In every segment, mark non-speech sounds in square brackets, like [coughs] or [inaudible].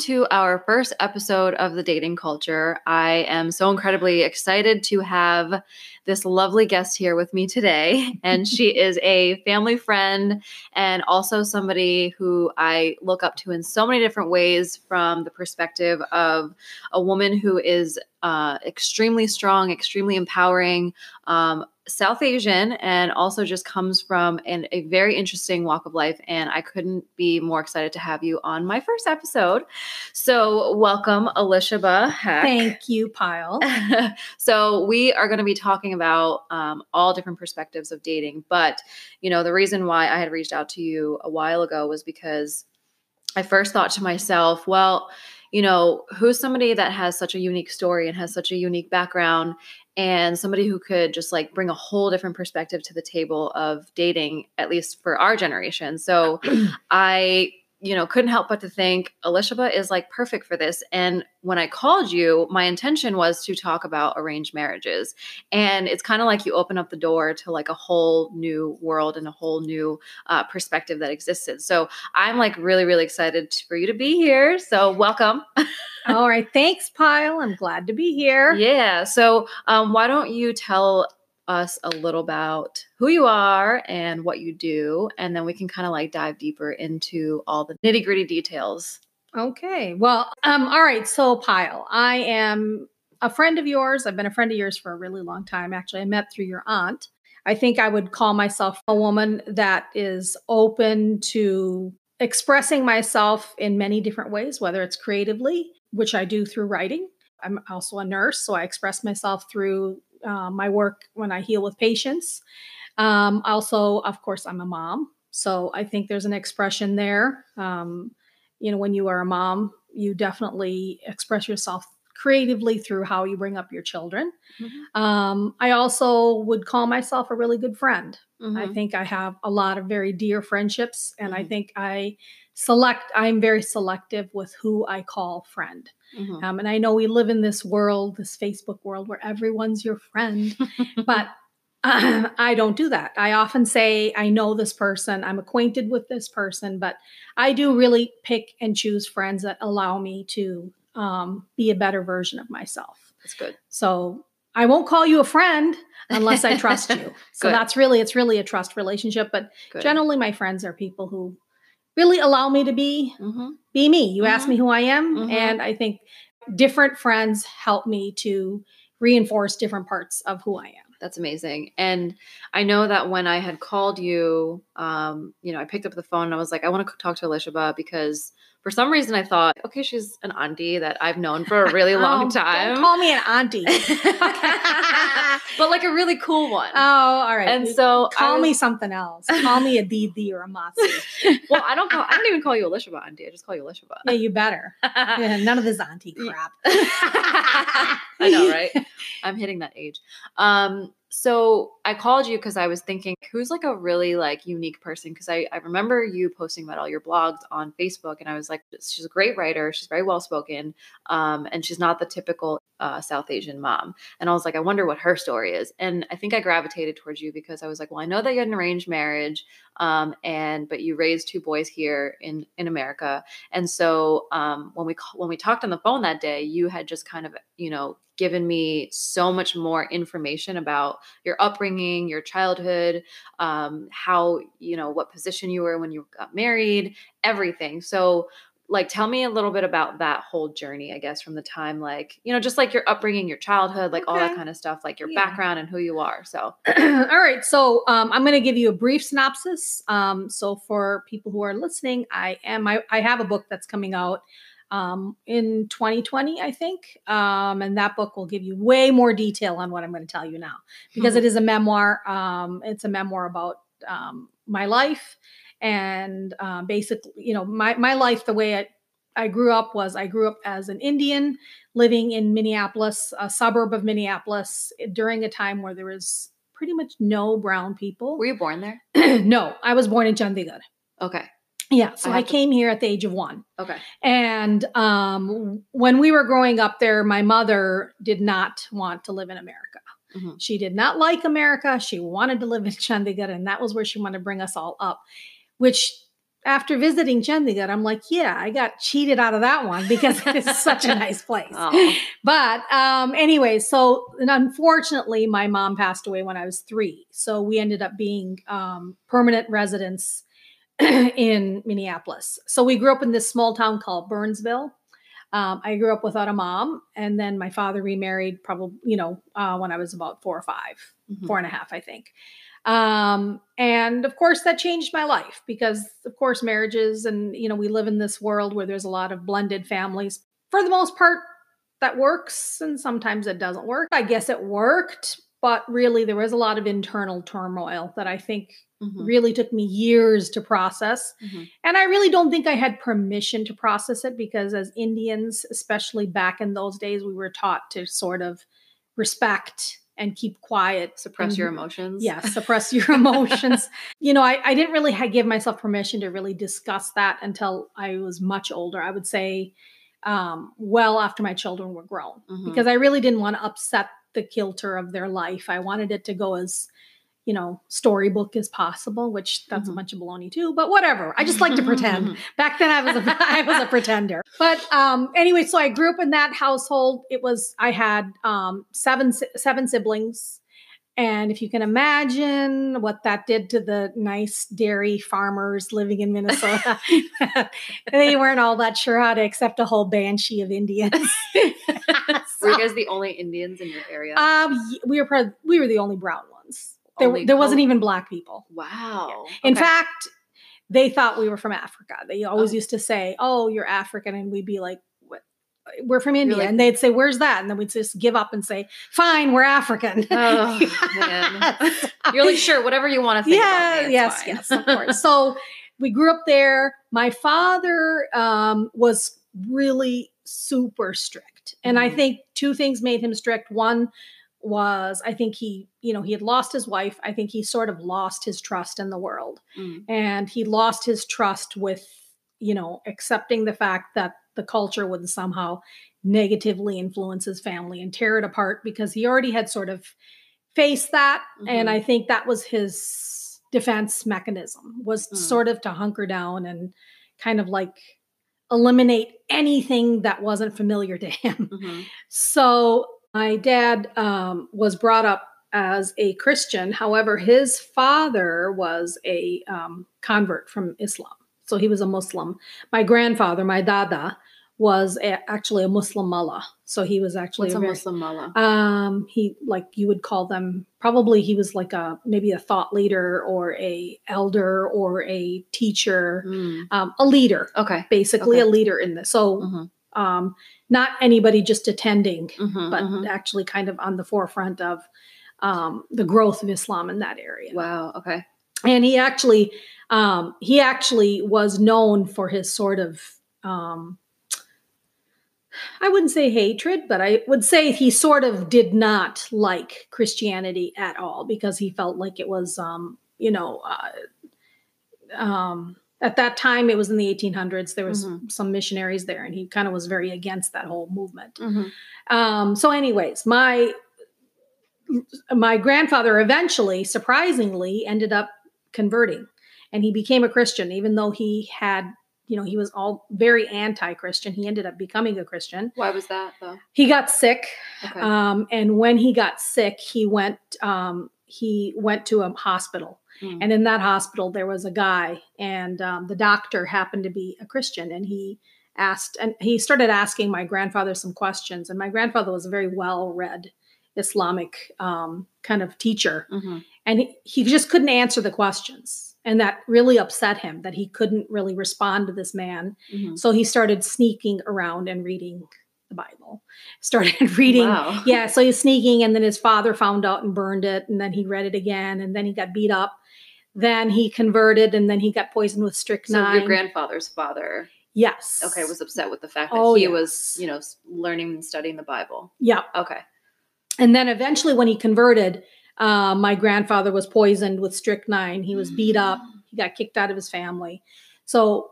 To our first episode of the dating culture. I am so incredibly excited to have this lovely guest here with me today. [laughs] And she is a family friend and also somebody who I look up to in so many different ways from the perspective of a woman who is uh, extremely strong, extremely empowering, um, South Asian and also just comes from an, a very interesting walk of life. And I couldn't be more excited to have you on my first episode. So, welcome, Elisheba Haqq. Thank you, Payal. [laughs] so, we are going to be talking about um, all different perspectives of dating. But, you know, the reason why I had reached out to you a while ago was because I first thought to myself, well, you know, who's somebody that has such a unique story and has such a unique background and somebody who could just like bring a whole different perspective to the table of dating, at least for our generation. So [clears throat] I you know, couldn't help but to think Elisheba is like perfect for this. And when I called you, my intention was to talk about arranged marriages. And it's kind of like you open up the door to like a whole new world and a whole new uh, perspective that existed. So I'm like really, really excited for you to be here. So welcome. All right. Thanks, Payal. I'm glad to be here. Yeah. So um, why don't you tell us a little about who you are and what you do, and then we can kind of like dive deeper into all the nitty gritty details. Okay. Well, um, all right. So, Payal, I am a friend of yours. I've been a friend of yours for a really long time. Actually, I met through your aunt. I think I would call myself a woman that is open to expressing myself in many different ways, whether it's creatively, which I do through writing. I'm also a nurse, so I express myself through uh, my work when I heal with patients. Um, also, of course, I'm a mom. So I think there's an expression there. Um, you know, when you are a mom, you definitely express yourself creatively through how you bring up your children. Mm-hmm. Um, I also would call myself a really good friend. Mm-hmm. I think I have a lot of very dear friendships, and mm-hmm. I think I select, I'm very selective with who I call friend. Mm-hmm. Um, and I know we live in this world, this Facebook world, where everyone's your friend, [laughs] but uh, I don't do that. I often say, I know this person, I'm acquainted with this person, but I do really pick and choose friends that allow me to um, be a better version of myself. That's good. So I won't call you a friend unless I trust [laughs] you. so that's really, it's really a trust relationship. But good. generally, my friends are people who really allow me to be mm-hmm. be me. You mm-hmm. ask me who I am, mm-hmm. and I think different friends help me to reinforce different parts of who I am. That's amazing. And I know that when I had called you, um, you know, I picked up the phone and I was like, I want to talk to Elisheba because for some reason I thought, okay, she's an auntie that I've known for a [laughs] really long oh, time. call me an auntie. [laughs] but like a really cool one. Oh, all right. And so call was, me something else. Call me a Didi or a Masi. [laughs] well, I don't call I don't even call you Elisheba auntie. I just call you Elisheba. Yeah, you better. yeah, none of this auntie crap. I know, right? I'm hitting that age. Um, so I called you because I was thinking, who's like a really like unique person? Because I, I remember you posting about all your blogs on Facebook, and I was like, she's a great writer, she's very well spoken, um, and she's not the typical uh, South Asian mom. And I was like, I wonder what her story is. And I think I gravitated towards you because I was like, well, I know that you had an arranged marriage, um, and but you raised two boys here in in America, and so um, when we when we talked on the phone that day, you had just kind of you know given me so much more information about your upbringing, your childhood, um, how, you know, what position you were when you got married, everything. So, like, tell me a little bit about that whole journey, I guess, from the time, like, you know, just like your upbringing, your childhood, like okay. all that kind of stuff, like your yeah. background and who you are. So, [clears throat] all right. So, um, I'm going to give you a brief synopsis. Um, so, for people who are listening, I am, I, I have a book that's coming out um, in 2020, I think. Um, and that book will give you way more detail on what I'm going to tell you now because mm-hmm. it is a memoir. Um, it's a memoir about um, my life and uh, basically, you know, my, my life, the way I, I grew up was I grew up as an Indian living in Minneapolis, a suburb of Minneapolis, during a time where there was pretty much no brown people. Were you born there? [clears throat] no, I was born in Chandigarh. Okay. Yeah, so I, I came to... here at the age of one. Okay. And um, when we were growing up there, my mother did not want to live in America. Mm-hmm. She did not like America. She wanted to live in [laughs] Chandigarh, and that was where she wanted to bring us all up, which after visiting Chandigarh, I'm like, yeah, I got cheated out of that one because it's such a nice [laughs] place. Oh. But um, anyway, so and unfortunately, my mom passed away when I was three. So we ended up being um, permanent residents [clears throat] in Minneapolis. So we grew up in this small town called Burnsville. Um, I grew up without a mom, and then my father remarried probably, you know, uh, when I was about four or 5 Mhm. four and a half, I think. Um, and of course, that changed my life because, of course, marriages and, you know, we live in this world where there's a lot of blended families. For the most part, that works, and sometimes it doesn't work. I guess it worked, but really, there was a lot of internal turmoil that I think Mhm. really took me years to process. Mhm. And I really don't think I had permission to process it because, as Indians, especially back in those days, we were taught to sort of respect and keep quiet. Suppress your emotions. Yeah, [laughs] suppress your emotions. you know, I, I didn't really give myself permission to really discuss that until I was much older. I would say, um, well after my children were grown, Mhm. because I really didn't want to upset the kilter of their life. I wanted it to go as, you know, storybook as possible, which that's Mhm. a bunch of baloney too. But whatever. I just like to pretend. [laughs] Back then, I was a, [laughs] I was a pretender. But um, anyway, so I grew up in that household. It was I had um, seven seven siblings, and if you can imagine what that did to the nice dairy farmers living in Minnesota, [laughs] [laughs] they weren't all that sure how to accept a whole banshee of Indians. [laughs] Were you guys the only Indians in your area? um, we were prob- we were the only brown ones. There, Only there wasn't color- even black people. wow. In Okay. fact, they thought we were from Africa. They always Oh. used to say, "Oh, you're African," and we'd be like, "What? We're from India," like- and they'd say, "Where's that?" And then we'd just give up and say, "Fine, we're African." Oh, [laughs] man. You're like, sure, whatever you want to think yeah, about me, yes, fine." yes, of course. So we grew up there. My father um, was really super strict, and I Mhm. think two things made him strict. One was I think he, you know, he had lost his wife. I think he sort of lost his trust in the world Mm. and he lost his trust with you know accepting the fact that the culture would somehow negatively influence his family and tear it apart because he already had sort of faced that and Mhm. i think that was his defense mechanism was Mm. sort of to hunker down and kind of like eliminate anything that wasn't familiar to him Mhm. so my dad um, was brought up as a Christian. However, his father was a um, convert from Islam, so he was a Muslim. My grandfather, my dada, was a, actually a Muslim mullah. So he was actually What's a a very- Muslim mullah? um, he like you would call them probably he was like a maybe a thought leader or a elder or a teacher, Mm. um, a leader, Okay. basically Okay. a leader in this. So Mhm. um, not anybody just attending Mhm, but mhm. actually kind of on the forefront of um, the growth of Islam in that area. Wow. Okay. And he actually, um, he actually was known for his sort of, um, I wouldn't say hatred, but I would say he sort of did not like Christianity at all because he felt like it was, um, you know, uh, um, at that time it was in the 1800s. There was Mhm. some missionaries there, and he kind of was very against that whole movement. Mhm. Um, so, anyways, my my grandfather eventually, surprisingly, ended up converting, and he became a Christian, even though he had, you know, he was all very anti-Christian. He ended up becoming a Christian. Why was that though? He got sick, Okay. um, and when he got sick, he went um, he went to a hospital, Mm. and in that hospital there was a guy, and um, the doctor happened to be a Christian, and he asked and he started asking my grandfather some questions, and my grandfather was a very well-read Islamic um, kind of teacher, Mhm. And he, he just couldn't answer the questions, and that really upset him that he couldn't really respond to this man. Mhm. So he started sneaking around and reading the Bible. Started [laughs] reading. Wow. Yeah, so he's sneaking, and then his father found out and burned it, and then he read it again, and then he got beat up. Then he converted, and then he got poisoned with strychnine. So your grandfather's father, yes. okay, was upset with the fact that Oh, he was, you know, learning and studying the Bible. Yeah, Okay. and then eventually, when he converted, uh, my grandfather was poisoned with strychnine. He was beat up. He got kicked out of his family. So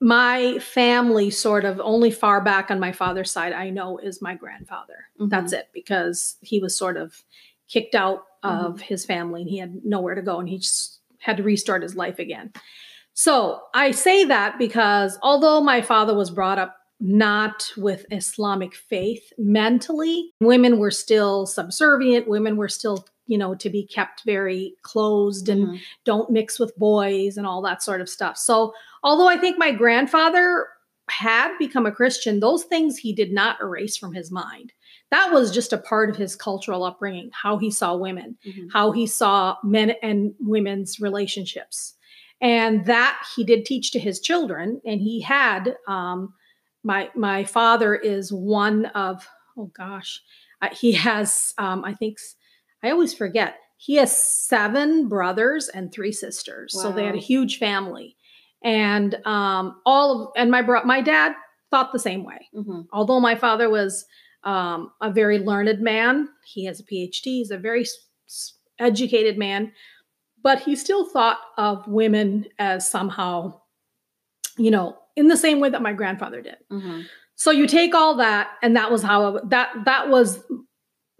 my family, sort of, only far back on my father's side, I know is my grandfather. Mhm. That's it, because he was sort of kicked out Mm-hmm. of his family and he had nowhere to go and he just had to restart his life again. So I say that because although my father was brought up not with Islamic faith mentally, women were still subservient, women were still you know to be kept very closed and Mhm. don't mix with boys and all that sort of stuff. So, although I think my grandfather had become a Christian, those things he did not erase from his mind. That was just a part of his cultural upbringing, how he saw women, Mhm. how he saw men and women's relationships. And that he did teach to his children. And he had, um, my, my father is one of, oh gosh, uh, he has, um, I think, I always forget, he has seven brothers and three sisters. So they had a huge family. And um, all of, and my bro- my dad thought the same way Mhm. although my father was um, a very learned man, he has a PhD, he's a very s- educated man, but he still thought of women as somehow, you know, in the same way that my grandfather did. Mhm. So you take all that, and that was how that that was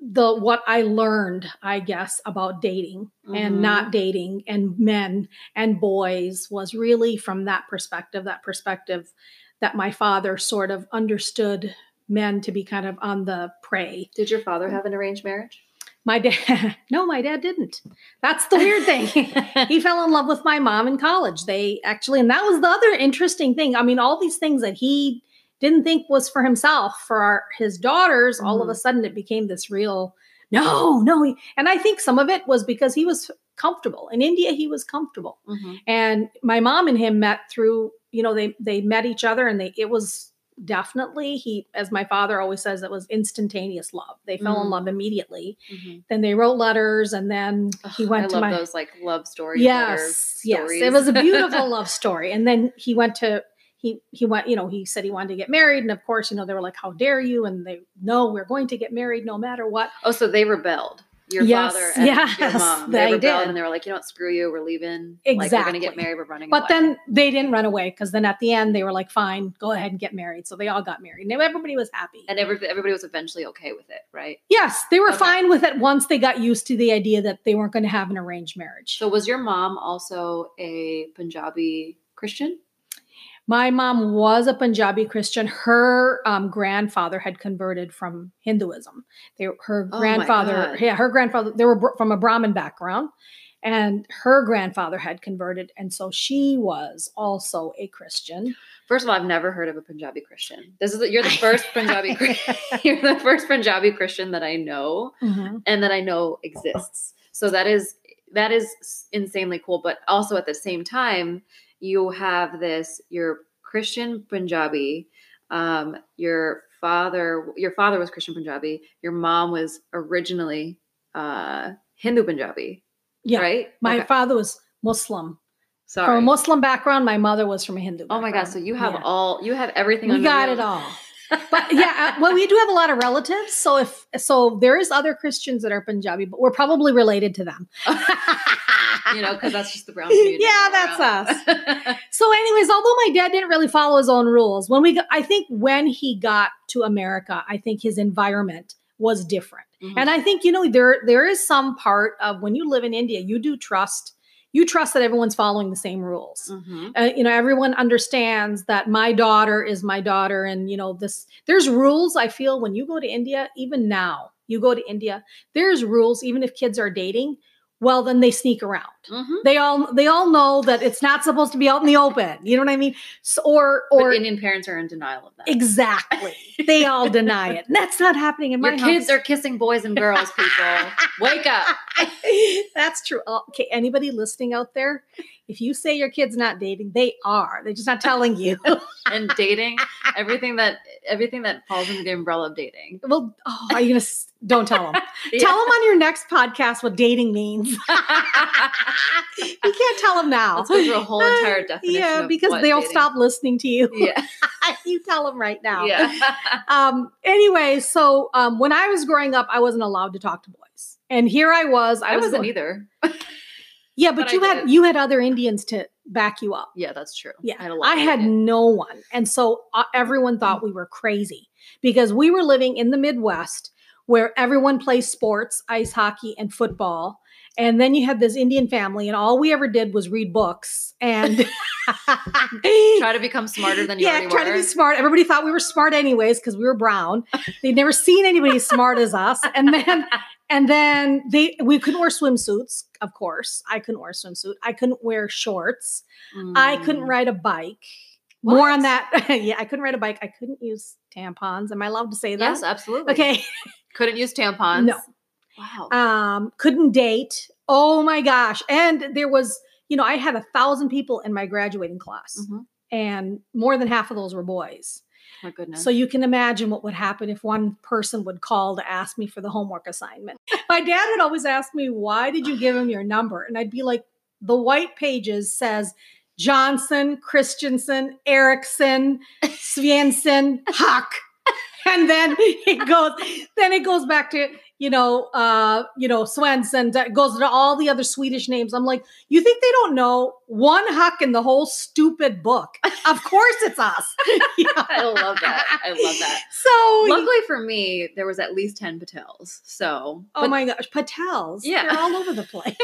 the what I learned, I guess, about dating Mhm. and not dating and men and boys was really from that perspective, that perspective that my father sort of understood men to be kind of on the prey. Did your father have an arranged marriage? My dad, [laughs] no, my dad didn't. That's the weird thing. [laughs] he fell in love with my mom in college. They actually, and that was the other interesting thing. I mean, all these things that he didn't think was for himself, for our, his daughters, all of a sudden it became this real, no, no. And I think some of it was because he was comfortable. In India, he was comfortable. Mhm. And my mom and him met through, you know, they they met each other and they it was definitely he as my father always says it was instantaneous love. They fell in Mm. love immediately. Mhm. Then they wrote letters and then he went I to love my those like love stories. yes yes stories. it was a beautiful [laughs] love story and then he went to he he went you know he said he wanted to get married and of course you know they were like how dare you and they no we're going to get married no matter what Oh, so they rebelled. Your Yes, father and your mom. they They rebelled did. and they were like, you know what, screw you, we're leaving. Like we're gonna get married, we're running but away. then they didn't run away because then at the end they were like fine go ahead and get married so they all got married and everybody was happy and every, everybody was eventually okay with it, right? yes they were Okay. fine with it once they got used to the idea that they weren't going to have an arranged marriage So was your mom also a Punjabi Christian? My mom was a Punjabi Christian. Her um, grandfather had converted from Hinduism. They, her Oh grandfather, yeah, her grandfather, they were from a Brahmin background, and her grandfather had converted, and so she was also a Christian. First of all, I've never heard of a Punjabi Christian. This is you're the [laughs] first Punjabi [laughs] you're the first Punjabi Christian that I know Mhm. and that I know exists. So that is that is insanely cool. But also at the same time, you have this your Christian Punjabi. Um, your father your father was Christian Punjabi. Your mom was originally uh, Hindu Punjabi, Yeah, right? my Okay. father was Muslim. Sorry. From a Muslim background, my mother was from a Hindu. oh my god! So you have Yeah. all you have everything. we got it all. [laughs] but yeah, uh, well, we do have a lot of relatives. So if so, there is other Christians that are Punjabi, but we're probably related to them. [laughs] you know, because that's just the brown community. Yeah, that's around. [laughs] So, anyways, although my dad didn't really follow his own rules, when we, got, I think when he got to America, I think his environment was different, Mhm. and I think you know there there is some part of when you live in India, you do trust you trust that everyone's following the same rules. Mhm. Uh, you know, everyone understands that my daughter is my daughter, and you know this. There's rules. I feel when you go to India, even now, you go to India, there's rules. Even if kids are dating, well, then they sneak around Mhm. they all they all know that it's not supposed to be out in the open you know what i mean so, or But or Indian parents are in denial of that. exactly they all deny it that's not happening in my Your kids house. are kissing boys and girls, people. [laughs] Wake up. [laughs] that's true Oh, okay anybody listening out there if you say your kid's not dating they are they're just not telling you [laughs] And dating, everything that everything that falls under the umbrella of dating. well oh are you gonna don't tell them [laughs] tell them on your next podcast what dating means [laughs] you can't tell them now Let's go through a whole entire definition. yeah of because they'll dating- stop listening to you Yeah. you tell them right now Yeah. um anyway so um when i was growing up i wasn't allowed to talk to boys and here i was i, I was wasn't either. Yeah but, but I you had did. you had other indians to back you up Yeah, that's true. yeah I had, i had no one and so uh, everyone thought we were crazy because we were living in the midwest where everyone plays sports ice hockey and football And then you had this Indian family, and all we ever did was read books and [laughs] [laughs] Try to become smarter than you yeah, try were. to be smart. Everybody thought we were smart anyways because we were brown. They'd never seen anybody as smart as us. And then and then they we couldn't wear swimsuits, of course. I couldn't wear a swimsuit. I couldn't wear shorts. I couldn't Mm. ride a bike. More on that. [laughs] yeah, I couldn't ride a bike. I couldn't use tampons. Am I allowed to say that? Yes, absolutely. Okay. Couldn't use tampons. No. Wow. um couldn't date oh my gosh and there was you know i had a thousand people in my graduating class Mhm. and more than half of those were boys My goodness. so you can imagine what would happen if one person would call to ask me for the homework assignment my dad would always ask me why did you give him your number and i'd be like the white pages says johnson christensen erickson [laughs] svensson Haqq and then it goes then it goes back to you know uh you know Svensson that goes to all the other Swedish names I'm like you think they don't know one Haqq in the whole stupid book [laughs] of course it's us [laughs] Yeah. [laughs] I love that. I love that. so Luckily for me, there was at least 10 Patels. So, oh but- my gosh Patels Yeah. they're all over the place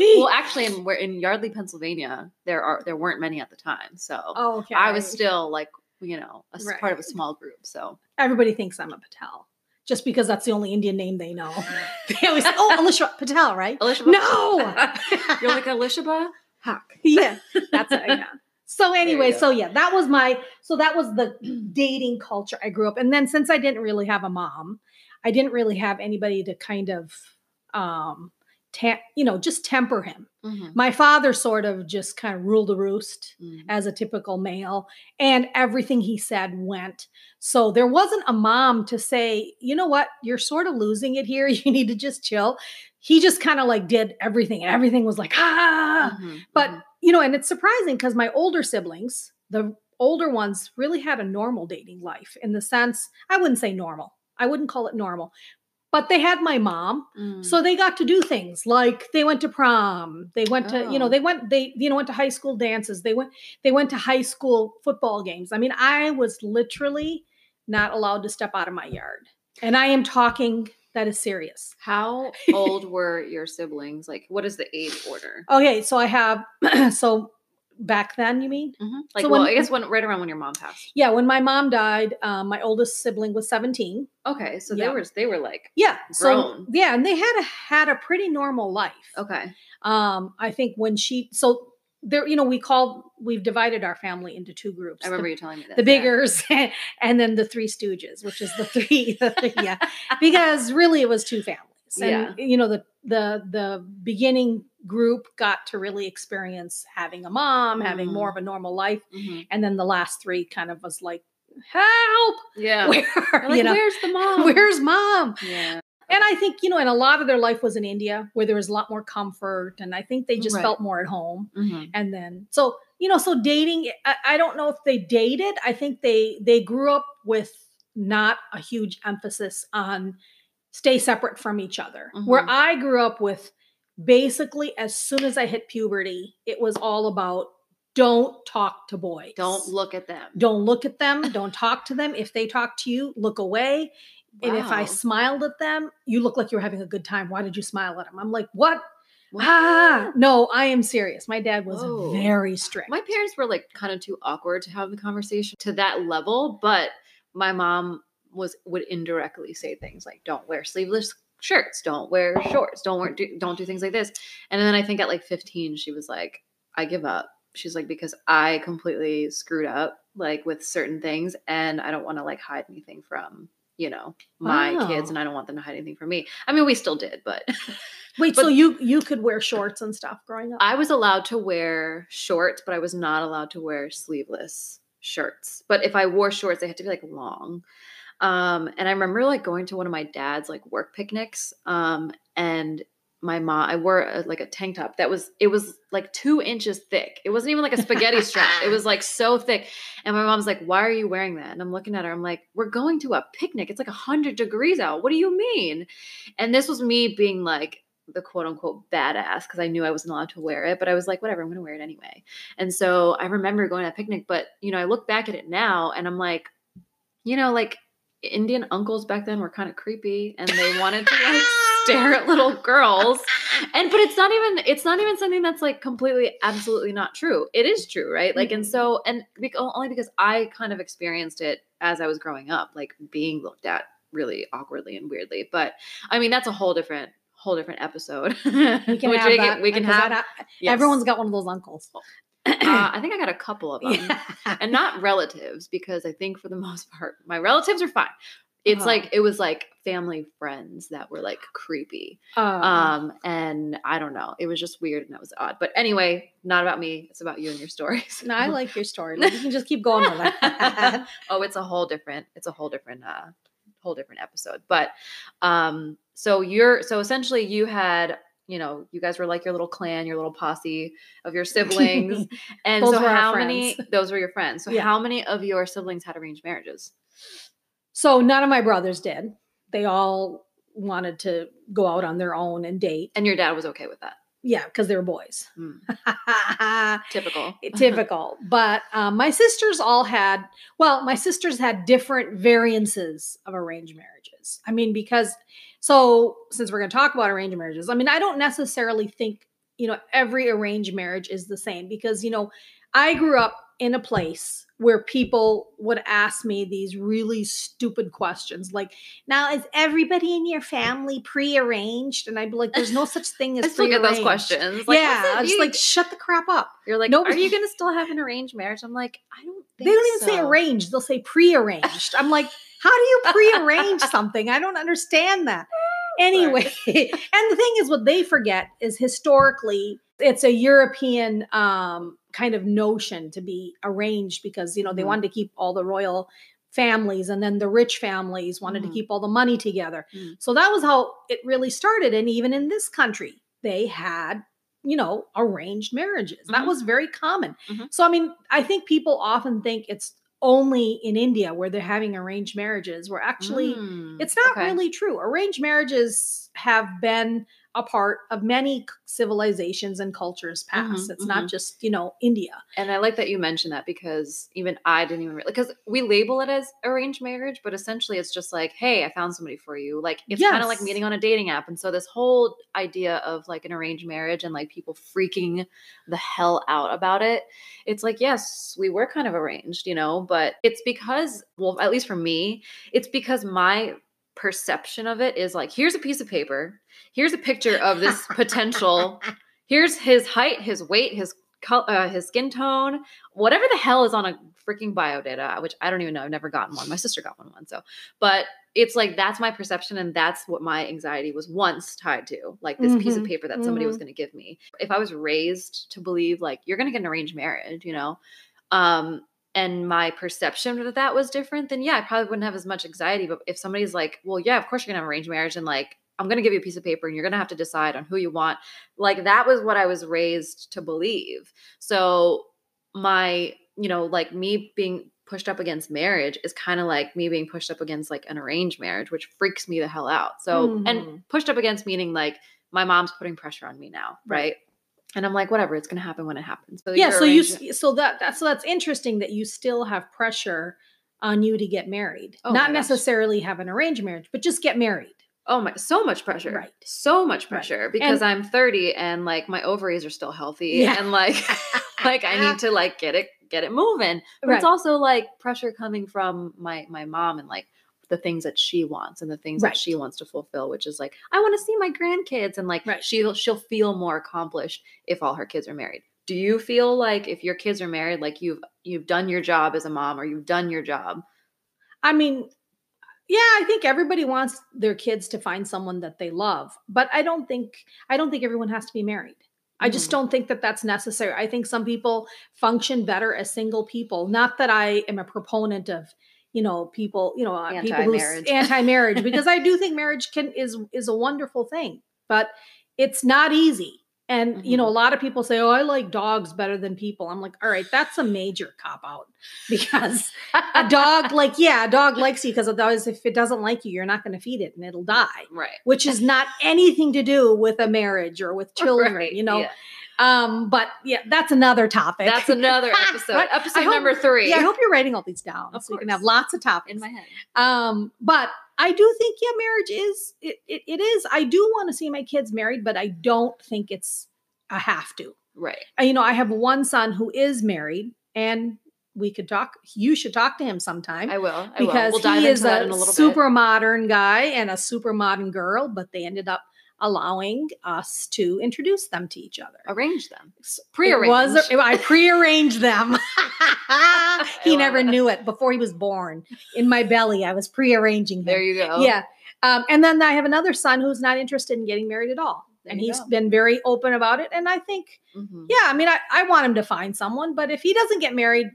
well, actually, in, we're in Yardley, Pennsylvania, there are there weren't many at the time. So oh, okay I was still like, you know, a s- part of a small group. So everybody thinks I'm a Patel just because that's the only Indian name they know [laughs] [laughs] they always say oh Alicia Patel right [laughs] Alicia, no you're like Alicia. Haqq. Yeah, that's it. Yeah. So anyway, so yeah, that was my so that was the [clears throat] dating culture I grew up. And then since I didn't really have a mom, I didn't really have anybody to kind of um ta- you know, just temper him. Mhm. My father sort of just kind of ruled the roost Mhm. as a typical male and everything he said went so there wasn't a mom to say you know what you're sort of losing it here [laughs] you need to just chill he just kind of like did everything and everything was like ah Mhm. but Mhm. you know and it's surprising because my older siblings the older ones really had a normal dating life in the sense i wouldn't say normal i wouldn't call it normal but they had my mom Mm. so they got to do things like they went to prom they went to you know Oh. they went they you know went to high school dances they went they went to high school football games i mean i was literally not allowed to step out of my yard and i am talking that is serious how [laughs] old were your siblings? Like, what is the age order? okay so i have [clears throat] so back then you mean Mhm. Like, So well, when- I guess when right around when your mom passed. yeah when my mom died um, my oldest sibling was 17 Okay, so Yeah. they were they were like yeah so yeah and they had a had a pretty normal life okay. um i think when she so there you know we call we've divided our family into two groups I remember the, you telling me that. the yeah. biggers [laughs] and then the three stooges which is the three, [laughs] the three yeah [laughs] because really it was two families and you know the the the beginning group got to really experience having a mom having Mm. more of a normal life Mhm. and then the last three kind of was like help Yeah. [laughs] where like, you know where's the [laughs] mom? where's mom Yeah. and I think, you know, and a lot of their life was in India where there was a lot more comfort. And I think they just Right. felt more at home. Mhm. And then, so, you know, so dating, I, I don't know if they dated. I think they, they grew up with not a huge emphasis on stay separate from each other. Where Mhm. I grew up with basically as soon as I hit puberty, it was all about don't talk to boys. Don't look at them. Don't look at them. Don't talk to them. If they talk to you, look away. And if I smiled at them, you look like you're having a good time. Why did you smile at them? I'm like, what? What? Ah, no, I am serious. My dad was Whoa. very strict. My parents were like kind of too awkward to have the conversation to that level, but my mom was would indirectly say things like don't wear sleeveless shirts, don't wear shorts, don't wear do, don't do things like this. And then I think at like 15 she was like I give up. She's like because I completely screwed up like with certain things and I don't want to like hide anything from, you know, my kids and I don't want them to hide anything from me. I mean, we still did, but [laughs] Wait, but- so you you could wear shorts and stuff growing up? I was allowed to wear shorts, but I was not allowed to wear sleeveless shirts. But if I wore shorts, they had to be like long. Um, and I remember like going to one of my dad's like work picnics. Um, and my mom, I wore a, like a tank top that was it was like two inches thick. It wasn't even like a spaghetti strap. It was like so thick. And my mom's like, "Why are you wearing that?" And I'm looking at her. I'm like, "We're going to a picnic. It's like a hundred degrees out. What do you mean?" And this was me being like the quote unquote badass because I knew I wasn't allowed to wear it, but I was like, whatever, I'm gonna wear it anyway. And so I remember going to a picnic, but you know, I look back at it now and I'm like, you know, like Indian uncles back then were kind of creepy and they wanted to like stare at little girls. And but it's not even it's not even something that's like completely absolutely not true. It is true, right? Like and so mm-hmm. and bec- only because I kind of experienced it as I was growing up, like being looked at really awkwardly and weirdly. But I mean, that's a whole different whole different episode. We can [laughs] have we that, can, we can have. that- yes. Everyone's got one of those uncles. Uh, I think I got a couple of [laughs] them Yeah. and not relatives because I think for the [laughs] most part my relatives are fine. It's Uh-huh. like it was like family friends that were like creepy. Uh, Um and I don't know. It was just weird and that was odd. But anyway, not about me. It's about you and your stories. [laughs] no, I like your story. Like, you can just keep going with it. oh, it's a whole different it's a whole different uh whole different episode. But um so you're so essentially you had you know, you guys were like your little clan, your little posse of your [laughs] siblings. And so how many those were your friends. So Yeah. how many of your siblings had arranged marriages? so none of my brothers did. They all wanted to go out on their own and date. And your dad was okay with that. Yeah, because they were boys. Mm, [laughs] typical. [laughs] Typical. But um, my sisters all had, well, my sisters had different variances of arranged marriages. I mean, because, so since we're going to talk about arranged marriages, I mean, I don't necessarily think, you know, every arranged marriage is the same because, you know, I grew up in a place where people would ask me these really stupid questions like now is everybody in your family pre-arranged and i'd be like there's no [laughs] such thing as I still get those questions. Like, yeah what's i it was like shut the crap up you're like, nobody- are you [laughs] going to still have an arranged marriage? I'm like, I don't. they don't even say arranged they'll say pre-arranged i'm like how do you pre-arrange [laughs] something i don't understand that [laughs] anyway [laughs] and the thing is what they forget is historically it's a european um, kind of notion to be arranged because you know they Mhm. wanted to keep all the royal families and then the rich families wanted Mhm. to keep all the money together Mm. so that was how it really started and even in this country they had you know arranged marriages that Mhm. was very common Mhm. so i mean i think people often think it's only in india where they're having arranged marriages where actually Mm, it's not okay. really true. Arranged marriages have been a part of many civilizations and cultures past. Mhm, it's not mhm. just, you know, India. And I like that you mentioned that because even I didn't even really because we label it as arranged marriage, but essentially it's just like, hey, I found somebody for you. Like it's kind of like meeting on a dating app. And so this whole idea of like an arranged marriage and like people freaking the hell out about it, it's like, yes, we were kind of arranged, you know, but it's because, well, at least for me, it's because my perception of it is like, here's a piece of paper, here's a picture of this potential [laughs] here's his height, his weight, his color, uh, his skin tone, whatever the hell is on a freaking bio data, which I don't even know. I've never gotten one. My sister got one once, so but it's like that's my perception, and that's what my anxiety was once tied to, like this piece of Mhm, paper that somebody was going to give me. If I was raised to believe like you're going to get an arranged marriage, you know, um, and my perception of that was different, then yeah, I probably wouldn't have as much anxiety. But if somebody's like, well, yeah, of course you're gonna have arranged marriage, and like I'm going to give you a piece of paper and you're going to have to decide on who you want. Like that was what I was raised to believe. So my, you know, like me being pushed up against marriage is kind of like me being pushed up against like an arranged marriage, which freaks me the hell out. So, and Mhm. pushed up against meaning like my mom's putting pressure on me now, right? Right. And I'm like, whatever, it's going to happen when it happens. So yeah, so you so that that's so that's interesting that you still have pressure on you to get married. Oh Not necessarily have an arranged marriage, but just get married. Oh my, so much pressure. Right. So much Right. pressure because I'm 30 and like my ovaries are still healthy Yeah. and like [laughs] [laughs] like I need to like get it get it moving. But it's also like pressure coming from my my mom and like the things that she wants and the things Right. that she wants to fulfill, which is like I want to see my grandkids and like Right. she'll she'll feel more accomplished if all her kids are married. Do you feel like if your kids are married, like you've you've done your job as a mom or you've done your job? I mean, yeah, I think everybody wants their kids to find someone that they love, but I don't think I don't think everyone has to be married. I just Mhm. don't think that that's necessary. I think some people function better as single people. Not that I am a proponent of, you know, people, you know, uh, people who's Anti-marriage. anti-marriage because I do think [laughs] marriage can is is a wonderful thing, but it's not easy. And you know, a lot of people say, "Oh, I like dogs better than people." I'm like, "All right, that's a major cop out [laughs] because a dog [laughs] like yeah a dog likes you because otherwise if it doesn't like you you're not going to feed it and it'll die right. which is not anything to do with a marriage or with children Right, you know yeah. Um but yeah that's another topic That's another [laughs] episode. I episode hope- number three. yeah i hope you're writing all these down Of so we can have lots of topics in my head. um but I do think yeah, marriage is it, it, it is. I do want to see my kids married, but I don't think it's a have to. Right. You know, I have one son who is married, and we could talk. You should talk to him sometime I will. I because will. We'll dive he is a a super modern guy and a super modern girl, but they ended up allowing us to introduce them to each other. Arrange them. S- it was- I prearranged them. [laughs] [laughs] he never knew it before he was born. In my belly, I was prearranging him. There you go. Yeah. Um, and then I have another son who's not interested in getting married at all. There and he's go. been very open about it. And I think, Mhm. yeah, I mean, I, I want him to find someone, but if he doesn't get married,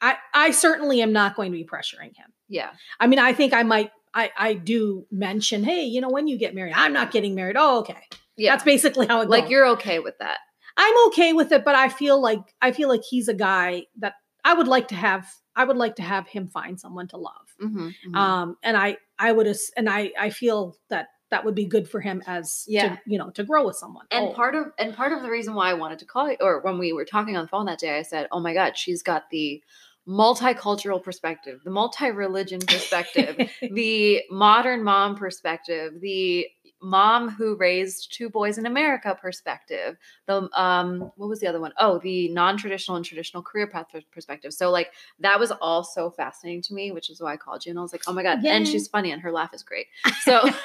I, I certainly am not going to be pressuring him. Yeah. I mean, I think I might, I, I do mention, hey, you know, when you get married, I'm not getting married. Oh, okay. Yeah. That's basically how it like goes. you're okay with that. I'm okay with it, but I feel like I feel like he's a guy that I would like to have. I would like to have him find someone to love. Mhm, mhm. Um, and I, I would, and I, I feel that that would be good for him as, Yeah. to, you know, to grow with someone. and Oh, part of and part of the reason why I wanted to call you, or when we were talking on the phone that day, I said, "Oh my God, she's got the multicultural perspective, the multi-religion perspective, [laughs] the modern mom perspective, the mom who raised two boys in America perspective, the um, what was the other one? Oh, the non-traditional and traditional career path perspective. So like that was all so fascinating to me, which is why I called you, and I was like, oh my God, and she's funny and her laugh is great. So. [laughs]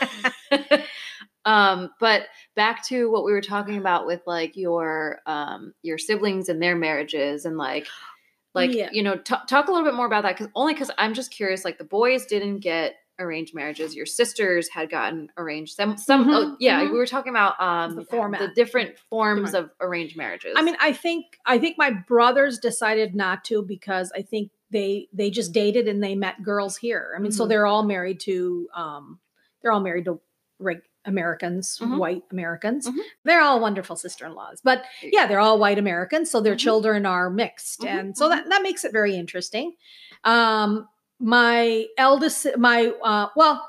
[laughs] um but back to what we were talking about with like your um your siblings and their marriages and like like Yeah. you know t- talk a little bit more about that because only because i'm just curious like the boys didn't get arranged marriages your sisters had gotten arranged some some oh Mhm, yeah mhm. we were talking about um The format. the different forms Different. of arranged marriages I mean, I think, I think my brothers decided not to because I think they, they just dated and they met girls here. I mean, so Mhm. they're all married to, um, they're all married to reg- Americans, Mhm. white Americans. Mhm. They're all wonderful sister-in-laws, but yeah, they're all white Americans, so their Mhm. children are mixed, Mhm, and so that that makes it very interesting. Um, my eldest, my uh, well,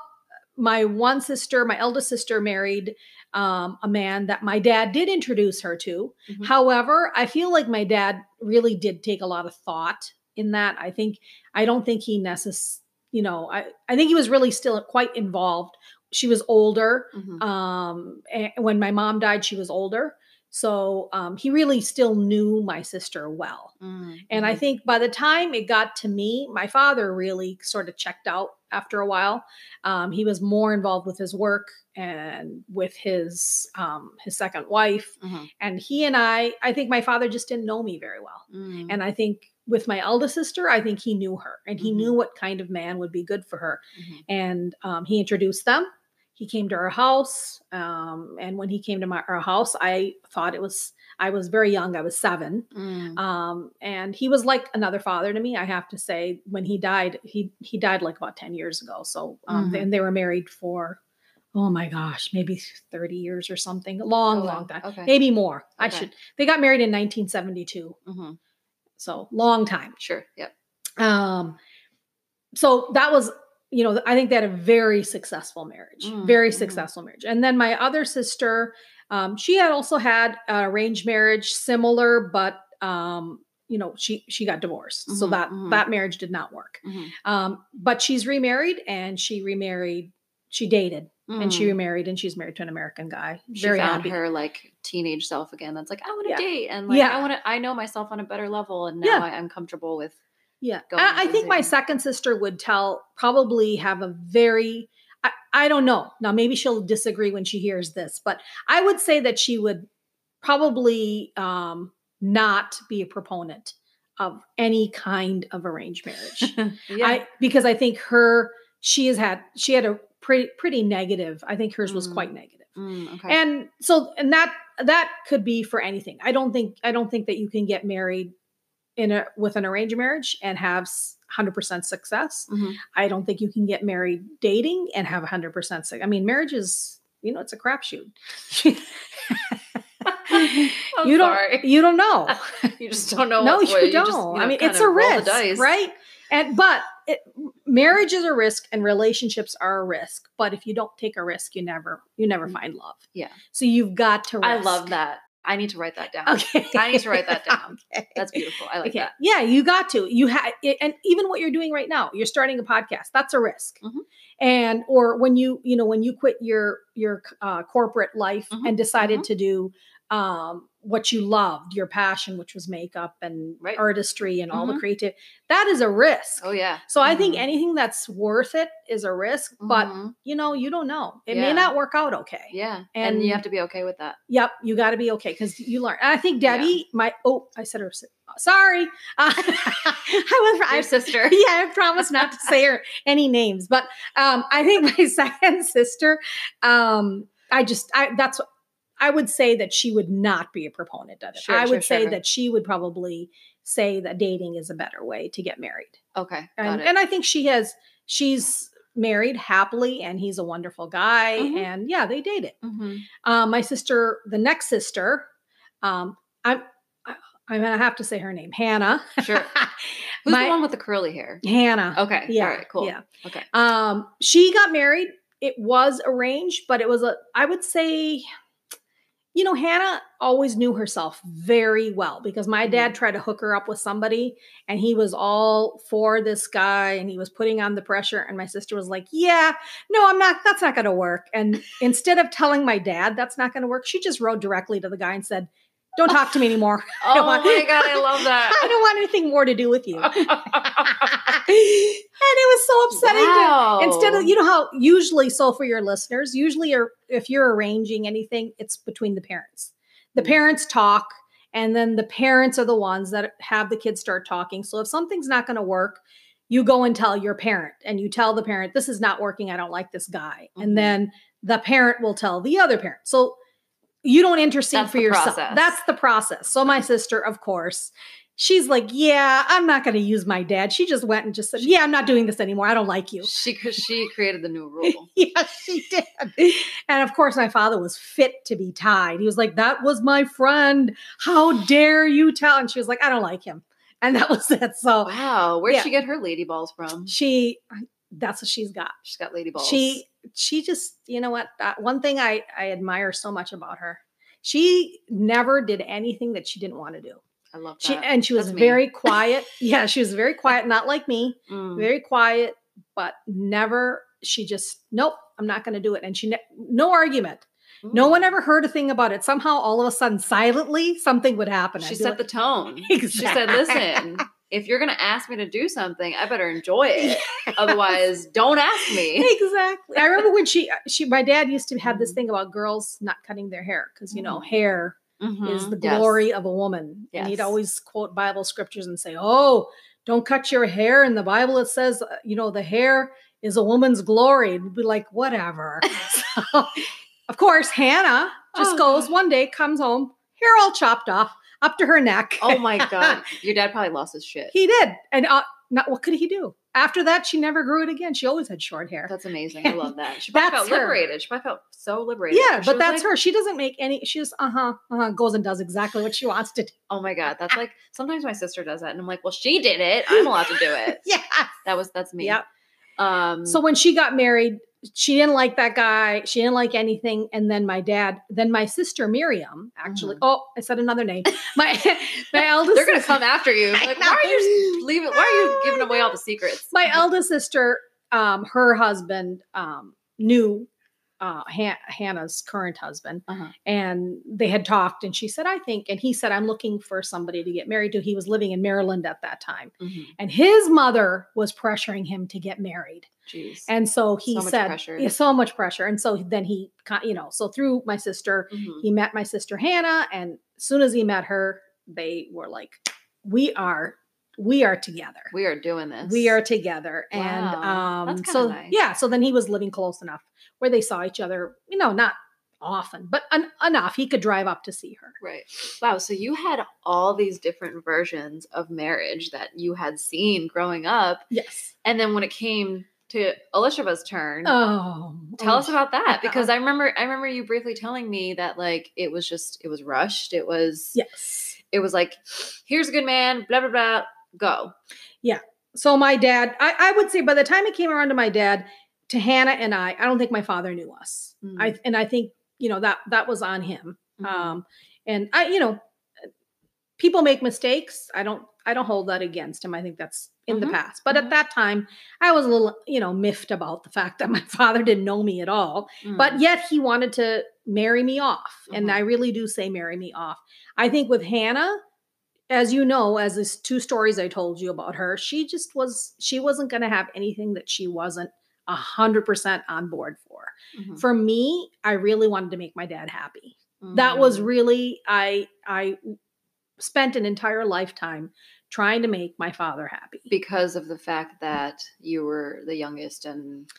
my one sister, my eldest sister, married um, a man that my dad did introduce her to. Mhm. However, I feel like my dad really did take a lot of thought in that. I think I don't think he necess you know, I I think he was really still quite involved. She was older Mhm. um and when my mom died she was older so um he really still knew my sister well Mm, and i mhm. think by the time it got to me my father really sort of checked out after a while um he was more involved with his work and with his um his second wife Mhm. and he and i i think my father just didn't know me very well Mm. and i think with my eldest sister i think he knew her and he knew what kind of man would be good for her Mhm. and um, he introduced them. He came to our house, um, and when he came to my our house, I thought it was I was very young. I was seven, Mm. um, and he was like another father to me. I have to say, when he died, he he died like about ten years ago. So, um, Mhm. and they were married for oh my gosh, maybe thirty years or something. Long, Oh, wow. long time, Okay. maybe more. I should. They got married in 1972, Mhm. so long time. Sure. Yep. Um, so that was, you know, I think they had a very successful marriage, Mm, very successful marriage. And then my other sister, um, she had also had an arranged marriage, similar, but um, you know, she she got divorced, so Mhm, that mhm. that marriage did not work. Mhm. Um, but she's remarried, and she remarried. She dated, and she Mm. remarried, and she's married to an American guy. she very found happy. her like teenage self again. That's like I want to Yeah. date and like Yeah. I want to. I know myself on a better level, and now Yeah. I, I'm comfortable with. Yeah. I, I think my second sister would tell, probably have a very, I, I don't know. Now, maybe she'll disagree when she hears this, but I would say that she would probably um, not be a proponent of any kind of arranged marriage. [laughs] yeah. I, because I think her, she has had, she had a pretty, pretty negative, I think hers was Mm. quite negative. Mm, okay. And so, and that, that could be for anything. I don't think, I don't think that you can get married in a with an arranged marriage and have 100% success. Mhm. I don't think you can get married dating and have 100% success. I mean, marriage is, you know, it's a crapshoot. [laughs] You don't sorry. you don't know. [laughs] you just don't know. no, you don't. just, you I mean, it's a risk, right? And but it, marriage is a risk and relationships are a risk. But if you don't take a risk, you never you never Mm. find love. Yeah. So you've got to risk. I love that. I need to write that down. Okay. I need to write that [laughs] down. Okay. That's beautiful. I like okay. that. Yeah, you got to. You had, and even what you're doing right now, you're starting a podcast. That's a risk. Mhm. And or when you, you know, when you quit your your uh, corporate life Mhm, and decided mhm. to do um, what you loved, your passion, which was makeup and Right. artistry and all the Mhm. creative, that is a risk. Oh yeah. So I think Mhm. anything that's worth it is a risk, but Mhm. you know, you don't know. It may not work out okay. yeah, and, you have to be okay with that. Yep, you got to be okay because you learn. And I think Yeah. Debbie, my oh, I said her. Sorry, uh, [laughs] I was. Your I, sister. [laughs] yeah, I promised not to say her [laughs] any names, but um, I think my second sister. Um, I just, I that's. I would say that she would not be a proponent of it. Sure, I sure, would say sure. that she would probably say that dating is a better way to get married, Okay, got and, it. and I think she has. She's married happily, and he's a wonderful guy, Mhm. and yeah, they dated. Mhm. Um, my sister, the next sister, um, I'm I- I'm gonna have to say her name, Hannah. Sure. [laughs] Who's My- the one with the curly hair? Hannah. Okay. Yeah. All right. Cool. Yeah. Okay. Um, she got married. It was arranged, but it was a I would say, you know, Hannah always knew herself very well because my dad Mhm. tried to hook her up with somebody and he was all for this guy and he was putting on the pressure. And my sister was like, Yeah, no, I'm not, that's not gonna work. And instead of telling my dad that's not gonna work, she just wrote directly to the guy and said, Don't talk to me anymore. [laughs] Oh want- my god, I love that. [laughs] I don't want anything more to do with you. [laughs] and it was so upsetting to instead of you know how usually so for your listeners usually if you're arranging anything it's between the parents the Mm. parents talk and then the parents are the ones that have the kids start talking so if something's not going to work you go and tell your parent and you tell the parent this is not working i don't like this guy Mhm. and then the parent will tell the other parent so you don't intercede That's for yourself process. that's the process so my sister of course she's like yeah i'm not going to use my dad she just went and just said yeah i'm not doing this anymore i don't like you she she created the new rule. [laughs] yes, she did. And of course, my father was fit to be tied. He was like, That was my friend. How dare you tell? And she was like, I don't like him. And that [laughs] was it. So Wow, where'd Yeah. she get her lady balls from? she, that's what she's got. She's got lady balls. She, she just, you know what? Uh, one thing I, I admire so much about her, she never did anything that she didn't want to do. I love that. She, and she was That's me. very quiet. [laughs] Yeah, she was very quiet, not like me. Mm. very quiet, but never. She just nope. I'm not going to do it. And she ne- no argument. No one ever heard a thing about it. Somehow, all of a sudden, silently, something would happen. She set like, the tone. Exactly. [laughs] She said, "Listen, if you're gonna ask me to do something, I better enjoy it. Otherwise, don't ask me." exactly. I remember when she she my dad used to have this Mhm. thing about girls not cutting their hair because you know Mm. hair is Mhm. the Yes. glory of a woman, and he'd always quote Bible scriptures and say, "Oh, don't cut your hair." In the Bible, it says, uh, you know, the hair is a woman's glory. And we'd be like, whatever. [laughs] so, of course, Hannah just Oh, goes God. one day, comes home, hair all chopped off, up to her neck. Oh my [laughs] god, your dad probably lost his shit. he did, and uh, not what could he do? After that, she never grew it again. She always had short hair. That's amazing. I love that. She probably That's felt her. liberated. She probably felt so liberated. yeah, She but that's like, her. She doesn't make any. She just uh huh, uh huh, goes and does exactly what she wants to do. Oh my god, that's [laughs] like sometimes my sister does that, and I'm like, well, she did it. I'm allowed to do it. [laughs] Yeah. That was that's me. Yep. Um. So when she got married, she didn't like that guy. She didn't like anything. And then my dad, then my sister Miriam, actually. Mhm. Oh, I said another name. My [laughs] my eldest. they're gonna sister- come after you. Like, why are you leaving? Why are you giving away all the secrets? My eldest sister, um, her husband, um, knew uh, Han- Hannah's current husband, Uh-huh. and they had talked. And she said, "I think," and he said, "I'm looking for somebody to get married to." He was living in Maryland at that time, Mhm. and his mother was pressuring him to get married. Jeez. And so he So said, pressure. yeah, so much pressure. And so then he, you know, so through my sister, Mhm. he met my sister Hannah. And as soon as he met her, they were like, we are, we are together. we are doing this. We are together. Wow, And um, that's so, nice. yeah, so then he was living close enough where they saw each other, you know, not often, but en- enough. He could drive up to see her. Right. Wow. So you had all these different versions of marriage that you had seen growing up. Yes. And then when it came to Elisheba's turn, Oh, tell oh, us about that. Because I remember I remember you briefly telling me that like it was just it was rushed. It was Yes. it was like, here's a good man, blah blah blah, go. Yeah. So my dad, I, I would say by the time it came around to my dad, to Hannah and I, I don't think my father knew us. Mm. I and I think you know that that was on him. Mhm. Um, and I, you know, people make mistakes. I don't I don't hold that against him. I think that's in Mhm, the past. But mhm. at that time, I was a little, you know, miffed about the fact that my [laughs] father didn't know me at all. Mm. But yet he wanted to marry me off. And Mhm. I really do say marry me off. I think with Hannah, as you know, as these two stories I told you about her, she just was she wasn't gonna have anything that she wasn't a hundred percent on board for. Mhm. For me, I really wanted to make my dad happy that was Mm. really i i spent an entire lifetime trying to make my father happy because of the fact that you were the youngest and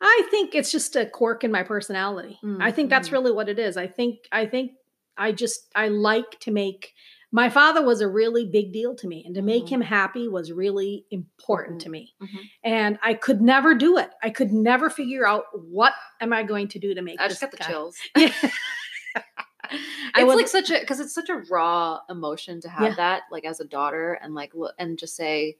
i think it's just a quirk in my personality i think that's Mhm. really what it is i think i think i just i like to make my father was a really big deal to me and to make Mhm. him happy was really important to me Mhm. and i could never do it i could never figure out what am i going to do to make I this just got the guy- chills. [laughs] Yeah. [laughs] It's was- like such a because it's such a raw emotion to have Yeah. that like as a daughter and like look and just say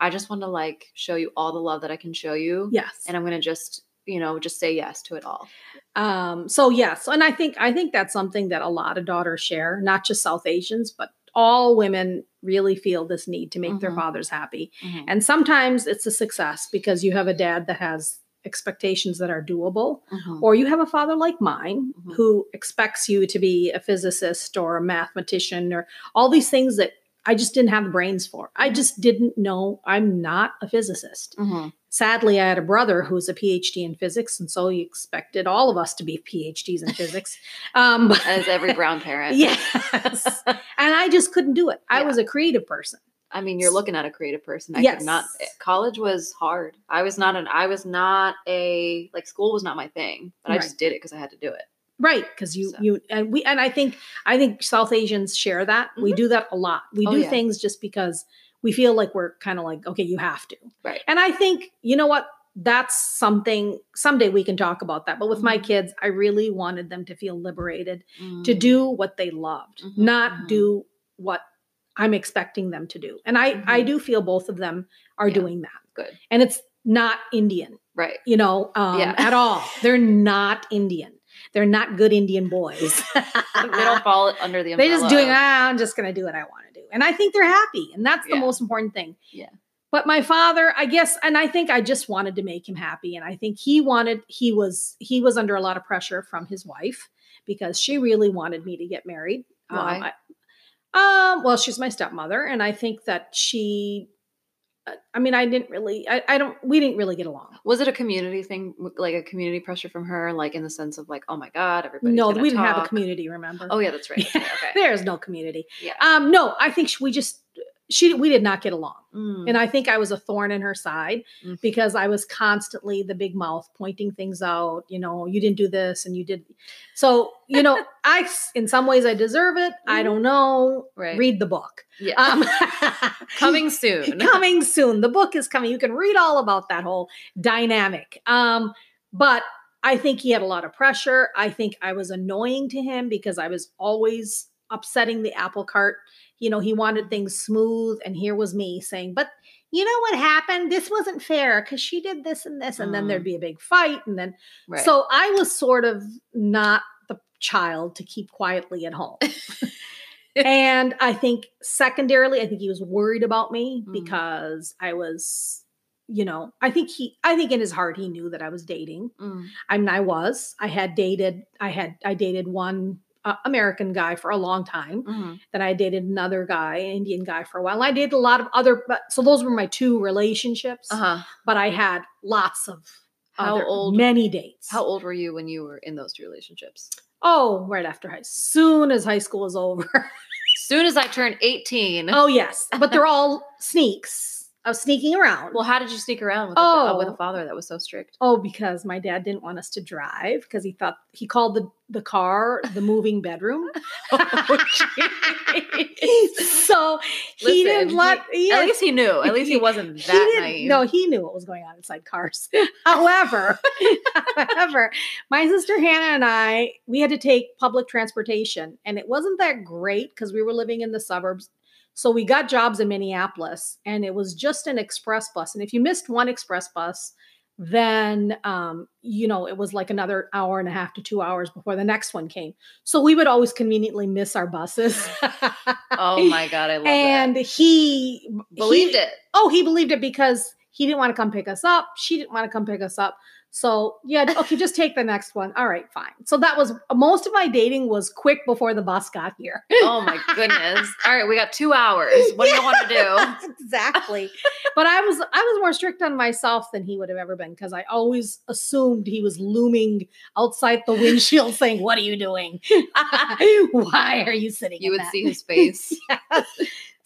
i just want to like show you all the love that i can show you yes and i'm gonna just you know just say yes to it all um so yes and i think i think that's something that a lot of daughters share not just south asians but all women really feel this need to make their Mhm. fathers happy Mhm. and sometimes it's a success because you have a dad that has expectations that are doable Mhm. or you have a father like mine Mhm. who expects you to be a physicist or a mathematician or all these things that i just didn't have the brains for i Mhm. just didn't know i'm not a physicist Mhm. sadly i had a brother who's a phd in physics and so he expected all of us to be phds in physics [laughs] um as every brown parent [laughs] yes and i just couldn't do it i Yeah. was a creative person I mean, you're looking at a creative person. I could not. eh, Yes. College was hard. I was not an. I was not a like school was not my thing, but I just did it because I had to do it. right because you So. you and we and i think i think south asians share that we Mhm. do that a lot we Oh, do yeah. things just because we feel like we're kind of like okay you have to Right. and i think you know what that's something someday we can talk about that but with my Mhm. kids i really wanted them to feel liberated to Mm. do what they loved Mhm, not mhm. do what i'm expecting them to do and i i Mhm. do feel both of them are Yeah. doing that Good. and it's not indian right. you know um, Yeah. at all they're not indian they're not good indian boys [laughs] they don't fall under the [laughs] umbrella. they're just doing ah, i'm just going to do what i want to do and i think they're happy and that's the Yeah. most important thing Yeah. but my father i guess and i think i just wanted to make him happy and i think he wanted he was he was under a lot of pressure from his wife because she really wanted me to get married Um, Why? I- um well she's my stepmother and i think that she uh, i mean i didn't really I, I don't we didn't really get along Was it a community thing, like a community pressure from her, like in the sense of like, oh my god, everybody? no we didn't have a community remember Oh yeah, that's right. that's right, [laughs] Okay. there's no community Yeah. um no i think we just she we did not get along Mm. and i think i was a thorn in her side Mm. because i was constantly the big mouth pointing things out you know you didn't do this and you did so you know [laughs] i in some ways i deserve it i Mhm. don't know Right. read the book yeah. um [laughs] Coming soon. [laughs] coming soon the book is coming you can read all about that whole dynamic um but i think he had a lot of pressure i think i was annoying to him because i was always upsetting the apple cart you know he wanted things smooth and here was me saying but you know what happened this wasn't fair because she did this and this and then Mm. there'd be a big fight and then Right. so i was sort of not the child to keep quietly at home [laughs] and I think secondarily, I think he was worried about me Mm. because I was, you know, I think he, I think in his heart he knew that I was dating. Mm. I mean, I was. I had dated. I had. I dated one uh, American guy for a long time. Mhm. Then I dated another guy, an Indian guy, for a while. And I dated a lot of other. But so those were my two relationships. Uh-huh. But I had lots of. How other- old- Many dates. How old were you when you were in those two relationships? Oh, right after high. Soon as high school is over. [laughs] soon as I turned 18. Oh yes, but they're all sneaks. I was sneaking around. Well, how did you sneak around with, a, uh, with a Oh. father that was so strict? oh, because my dad didn't want us to drive because he thought he called the the car the moving bedroom. [laughs] [laughs] so he didn't let. he- At least he knew. At least he wasn't that didn't- naive. No, he knew what was going on inside cars. [laughs] however, however, my sister Hannah and I, we had to take public transportation, and it wasn't that great because we were living in the suburbs. So we got jobs in Minneapolis, and it was just an express bus. And if you missed one express bus, then um, you know it was like another hour and a half to two hours before the next one came so we would always conveniently miss our buses Oh my god, I love and that. he Believed he- it. oh he believed it because he didn't want to come pick us up she didn't want to come pick us up so yeah okay just take the next one all right fine so that was most of my dating was quick before the bus got here Oh my goodness. [laughs] All right, we got two hours. What do you want to do? Exactly. but I was I was more strict on myself than he would have ever been because I always assumed he was looming outside the windshield [laughs] saying, "What are you doing? [laughs] Why are you sitting?" You would that?" see his face.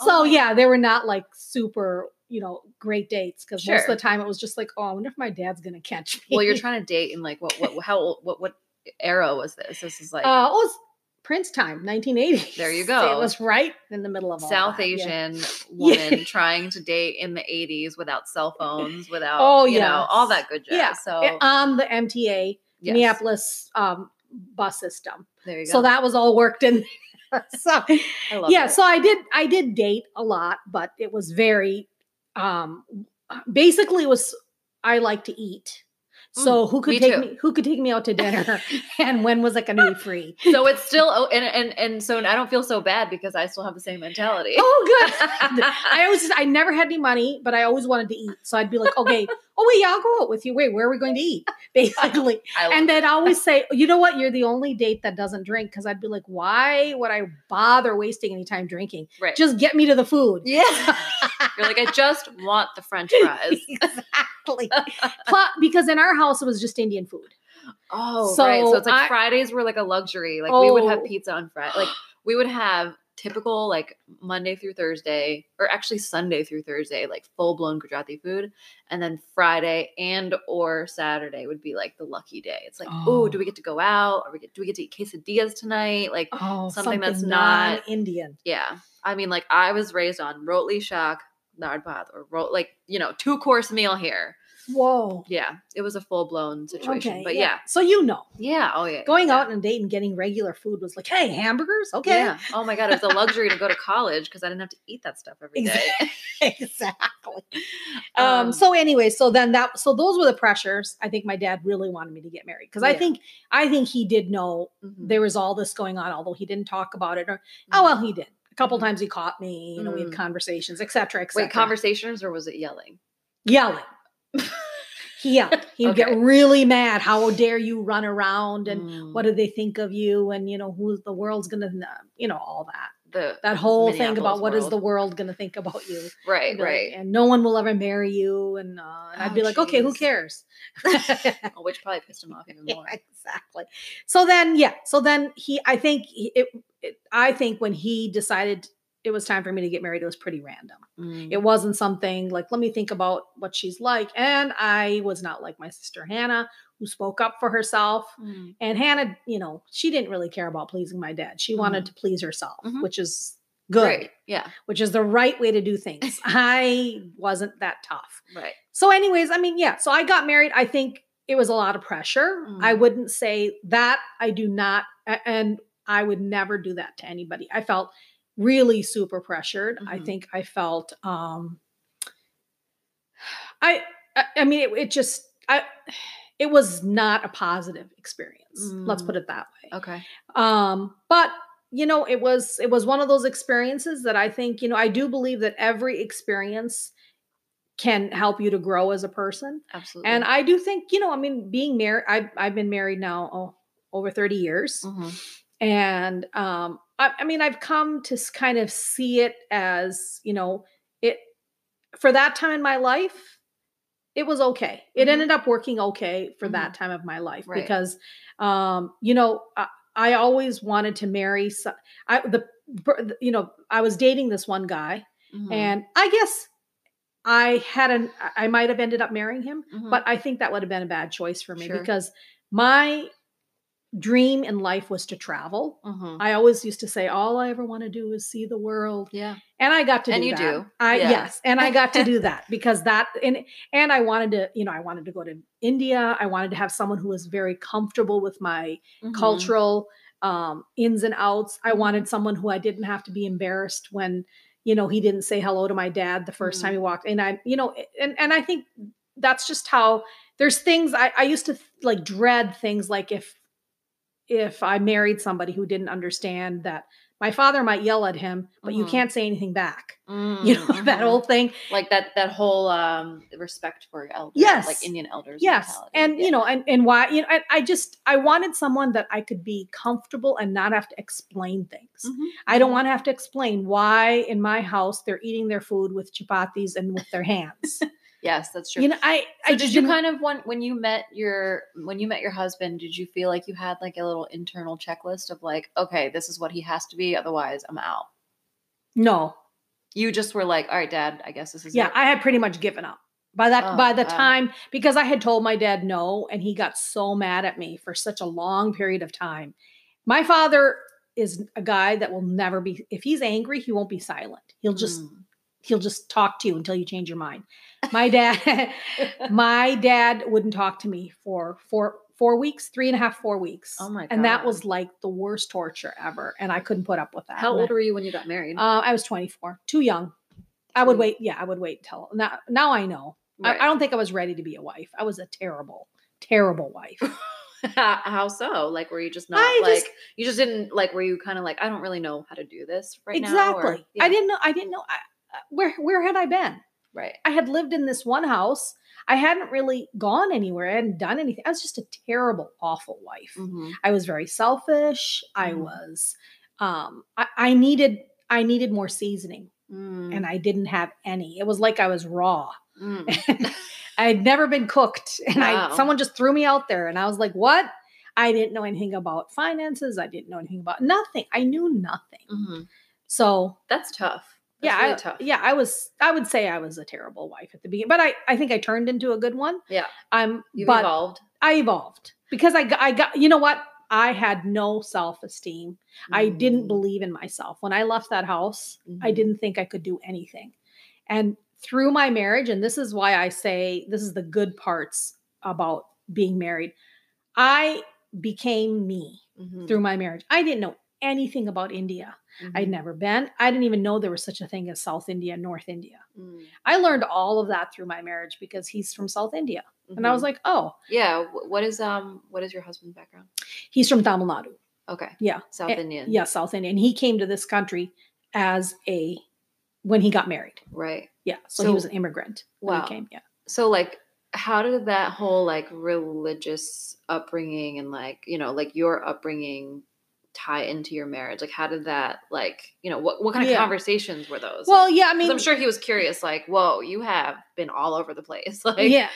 So Oh. yeah, they were not like super, you know, great dates because most of the time it was just like, "Oh, I wonder if my dad's gonna catch me." [laughs] Well, you're trying to date in like what what how old what what era was this? This is like uh, it was Prince time, 1980. There you [laughs] go. It was right in the middle of all South yeah. Asian [laughs] Yeah. woman trying to date in the 80s without cell phones, without Oh, you know, all that good jazz. Yeah, So eh, on the MTA yes. Minneapolis um, bus system. There you go. so that was all worked in so I love yeah it. so i did i did date a lot but it was very um basically was i like to eat so who could Mm, me take too. me who could take me out to dinner [laughs] [laughs] and when was it going to be free [laughs] so it's still oh, and and and so I don't feel so bad because I still have the same mentality. oh good i always i never had any money but i always wanted to eat so i'd be like okay oh wait yeah i'll go out with you wait where are we going to eat basically I and it. they'd always say, "You know what? You're the only date that doesn't drink." Because I'd be like, "Why would I bother wasting any time drinking? right. Just get me to the food." yeah. You're like I just want the French fries. exactly. Plus, because in our house it was just Indian food. Oh, right. So So it's like I- Fridays were like a luxury. Like we would have Oh. pizza on Friday. Like we would have typical like Monday through Thursday, or actually Sunday through Thursday, like full blown Gujarati food, and then Friday and or Saturday would be like the lucky day. It's like, oh, Oh. do we get to go oh. out? Or we get do we get to eat quesadillas tonight? Like, Oh, Something that's not- Indian. yeah. I mean, like I was raised on rotli shak, dal bhat, or ro- like you know two course meal here. Whoa. Yeah, it was a full blown situation. Okay, but yeah. So you know, yeah, oh yeah, going yeah. out on a date and getting regular food was like, "Hey, hamburgers, okay." Yeah. Oh my god, it was a luxury to go to college because I didn't have to eat that stuff every day. [laughs] exactly. [laughs] Um, Um, so anyway, so then that so those were the pressures. I think my dad really wanted me to get married because I think I think he did know Mhm. there was all this going on, although he didn't talk about it. Or oh well, he did. Couple Mhm. times he caught me. You know, we had Mm. conversations, etc. etc. Wait, conversations or was it yelling? yelling. [laughs] he yelled. He would Okay. get really mad. How dare you run around and Mm, what do they think of you? And you know who the world's gonna, you know, all that. The That whole thing about what is world. the world gonna think about you? [laughs] right, I'd right. and no one will ever marry you. And, uh, and I'd Oh, be like, okay, who cares? [laughs] Oh, which probably pissed him off [laughs] even Yeah, more. exactly. So then, yeah. So then he, I think he- it, it, I think when he decided it was time for me to get married, it was pretty random. Mm. It wasn't something like, let me think about what she's like. And I was not like my sister Hannah, who spoke up for herself. Mm. And Hannah, you know, she didn't really care about pleasing my dad. She wanted to please herself, Mhm. which is good, Right. Yeah. which is the right way to do things. [laughs] I wasn't that tough. Right. So, anyways, I mean, yeah. So I got married. I think it was a lot of pressure. I Mm. wouldn't say that. I do not, and I would never do that to anybody. I felt really super pressured. I Mhm. think I felt, um, I, I, I mean, it, it just, I, it was not a positive experience. Let's Mm. put it that way Okay. um but you know it was it was one of those experiences that i think you know i do believe that every experience can help you to grow as a person Absolutely. and i do think you know i mean being married i've, I've been married now oh, over 30 years Mhm. and um I, I mean i've come to kind of see it as you know it for that time in my life it was okay it Mhm. ended up working okay for that time of my life Right. because um you know I, I always wanted to marry so, i the you know i was dating this one guy Mhm. and i guess i had an i might have ended up marrying him Mhm. but I think that would have been a bad choice for me Sure. because my dream in life was to travel. Mhm. I always used to say, all I ever want to do is see the world. yeah. And I got to And do you that. do. I Yeah. yes, and I got to do [laughs] that because that and and I wanted to, you know, I wanted to go to India. I wanted to have someone who was very comfortable with my Mhm. cultural um ins and outs. I Mhm. wanted someone who I didn't have to be embarrassed when, you know, he didn't say hello to my dad the 1st Mhm. time he walked in. I, you know, and and I think that's just how there's things I, I used to like dread things like if if I married somebody who didn't understand that my father might yell at him, but you Mhm. can't say anything back. [laughs] Mm, You know, that mhm. whole thing. like that that whole um respect for elders Yes. like indian elders Yes. mentality. And Yeah. you know, and, and why, you know, I, I just I wanted someone that I could be comfortable and not have to explain things. Mhm. I don't want to have to explain why in my house they're eating their food with chapatis and with their hands. [laughs] yes that's true you know, I So I did just you kind of want when you met your when you met your husband did you feel like you had like a little internal checklist of like okay this is what he has to be otherwise i'm out no. you just were like all right dad i guess this is Yeah, it. I had pretty much given up. By that Oh, by the wow. time because I had told my dad no and he got so mad at me for such a long period of time. My father is a guy that will never be if he's angry, he won't be silent. He'll just Mm. He'll just talk to you until you change your mind. My dad [laughs] my dad wouldn't talk to me for four four weeks, three and a half, four weeks. Oh my God. And that was like the worst torture ever. And I couldn't put up with that. how And old I- were you when you got married uh, I was 24, too young. I would wait. Yeah, I would wait till now. Now I know. I, Right. I don't think I was ready to be a wife. I was a terrible, terrible wife. [laughs] how so like were you just not I like just- you just didn't like were you kind of like i don't really know how to do this right now exactly. yeah. I didn't know. I didn't know. I, where where had I been? right I had lived in this one house. I hadn't really gone anywhere. I hadn't done anything. I was just a terrible, awful wife. Mhm. I was very selfish. I Mhm. was. Um, I, I needed. I needed more seasoning, Mm, and I didn't have any. It was like I was raw. mm. [laughs] I had never been cooked, and Wow. I someone just threw me out there, and I was like, "What?" I didn't know anything about finances. I didn't know anything about nothing. I knew nothing. Mhm. So that's tough yeah, really I, tough yeah, I was. I would say I was a terrible wife at the beginning, but I, I think I turned into a good one. Yeah. I'm. you've evolved I evolved because I got. I got. You know what? I had no self esteem. I didn't Mm. believe in myself when I left that house. I Mhm. didn't think I could do anything. And through my marriage, and this is why I say this is the good parts about being married, I became me Mhm. through my marriage. I didn't know anything about India. I'd Mhm. never been. I didn't even know there was such a thing as South India North India. Mm. I learned all of that through my marriage because he's from South India. And I was Mhm. like, oh, yeah what is um what is your husband's background he's from Tamil Nadu. okay Yeah. south Eh, indian Yeah, South Indian. And he came to this country as a, when he got married. right Yeah. So, So- he was an immigrant. when he Wow. came. Yeah. so like how did that whole like religious upbringing and like you know like your upbringing tie into your marriage like how did that like you know what, what kind of Yeah. conversations were those Well, Like, yeah, I mean, i'm sure he was curious like whoa you have been all over the place [laughs] like yeah.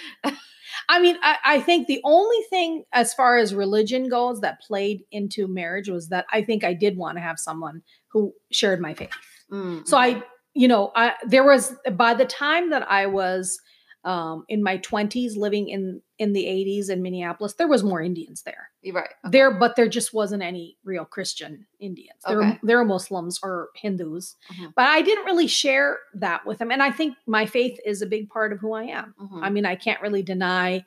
I mean, I, I think the only thing as far as religion goes that played into marriage was that I think I did want to have someone who shared my faith. Mm, So. I, you know, I there was by the time that I was um, in my twenties, living in in the eighties in Minneapolis, there was more Indians there. right okay. There, but there just wasn't any real Christian Indians. There, were, Okay. there were Muslims or Hindus, Mhm. but I didn't really share that with them. And I think my faith is a big part of who I am. Mhm, I mean, I can't really deny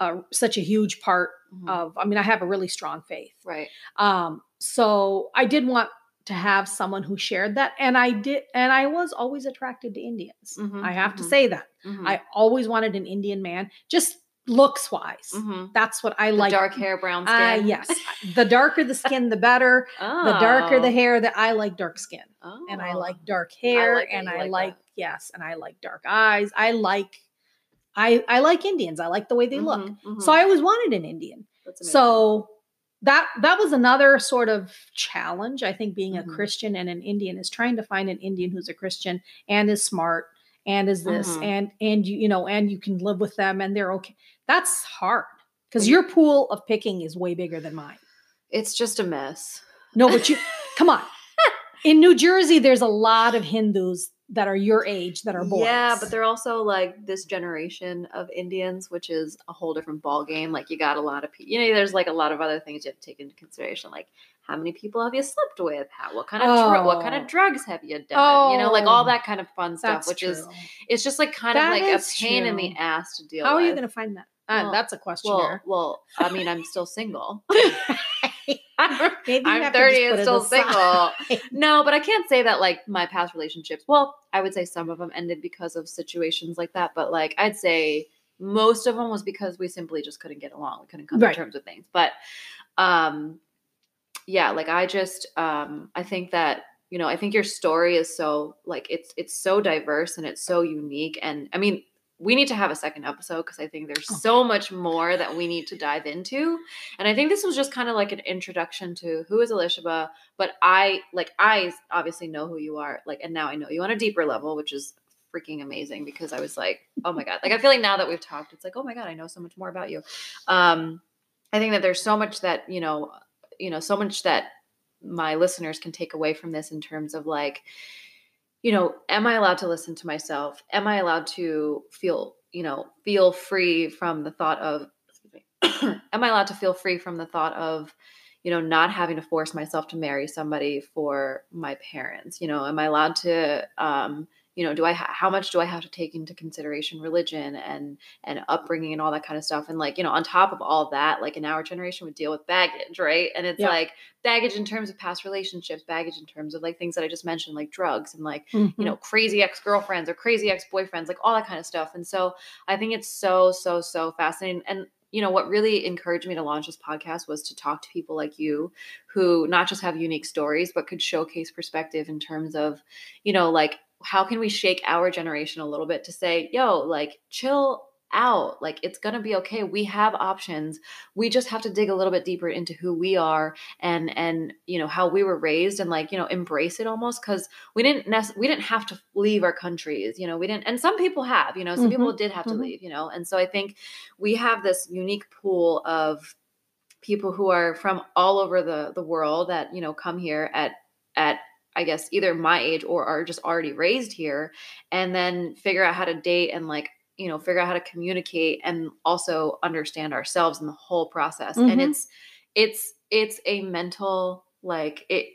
uh, such a huge part mhm. of. I mean, I have a really strong faith. right Um, so I did want to have someone who shared that, and I did, and I was always attracted to Indians. Mhm, I have to mhm. say that Mhm, I always wanted an Indian man, just looks wise. mhm. That's what I like. dark hair brown Ah, skin yes. The darker the skin, the better. The darker the Oh. hair, that I like dark skin, and I Oh. like dark hair, like and I like like, yes, and I like dark eyes. I like, I I like Indians. I like the way they look. Mhm, mhm. So I always wanted an Indian. So that that was another sort of challenge. I think being Mhm. a Christian and an Indian is trying to find an Indian who's a Christian and is smart and is this Mhm. and and you you know and you can live with them and they're okay. That's hard because your pool of picking is way bigger than mine. it's just a mess No, but you come on. [laughs] In New Jersey, there's a lot of Hindus that are your age that are boys. Yeah, but they're also like this generation of Indians, which is a whole different ball game. Like you got a lot of people, you know, there's like a lot of other things you have to take into consideration, like how many people have you slept with? How what kind of dr- what kind Oh. of drugs have you done? you know, like all Oh, that kind of fun stuff, that's which is it's just like kind That of like a pain in the ass to deal How are you going to find that? Uh, Well- that's a question. well, well, I mean, I'm still single. [laughs] [laughs] [laughs] Maybe I'm have to 30 just and still single. [laughs] No, but I can't say that like my past relationships. Well, I would say some of them ended because of situations like that, but like I'd say most of them was because we simply just couldn't get along. We couldn't come Right. to terms with things. But um yeah, like I just um I think that you know, I think your story is so like it's it's so diverse and it's so unique and I mean we need to have a second episode because I think there's Okay. so much more that we need to dive into. And I think this was just kind of like an introduction to who is Elisheba, but I like I obviously know who you are, like, and now I know you on a deeper level, which is freaking amazing because I was like, oh my god, like I feel like now that we've talked, it's like, oh my god, I know so much more about you. Um, I think that there's so much that you know, you know, so much that my listeners can take away from this in terms of like you know am i allowed to listen to myself? Am i allowed to feel you know feel free from the thought of [coughs] am i allowed to feel free from the thought of you know not having to force myself to marry somebody for my parents? You know am i allowed to um you know do i ha- how much do i have to take into consideration religion and and upbringing and all that kind of stuff and like you know on top of all that like in our generation would deal with baggage right and it's Yeah. like baggage in terms of past relationships baggage in terms of like things that i just mentioned like drugs and like Mhm. you know crazy ex-girlfriends or crazy ex-boyfriends like all that kind of stuff and so i think it's so so so fascinating and you know what really encouraged me to launch this podcast was to talk to people like you who not just have unique stories but could showcase perspective in terms of you know like how can we shake our generation a little bit to say yo like chill out. Like it's going to be okay. We have options. We just have to dig a little bit deeper into who we are and and you know how we were raised and like you know embrace it almost because we didn't nec- we didn't have to leave our countries you know we didn't and some people have you know some people did have to mhm. leave you know and so i think we have this unique pool of people who are from all over the the world that you know come here at I guess either my age or are just already raised here and then figure out how to date and like you know figure out how to communicate and also understand ourselves in the whole process and Mhm. it's it's it's a mental like it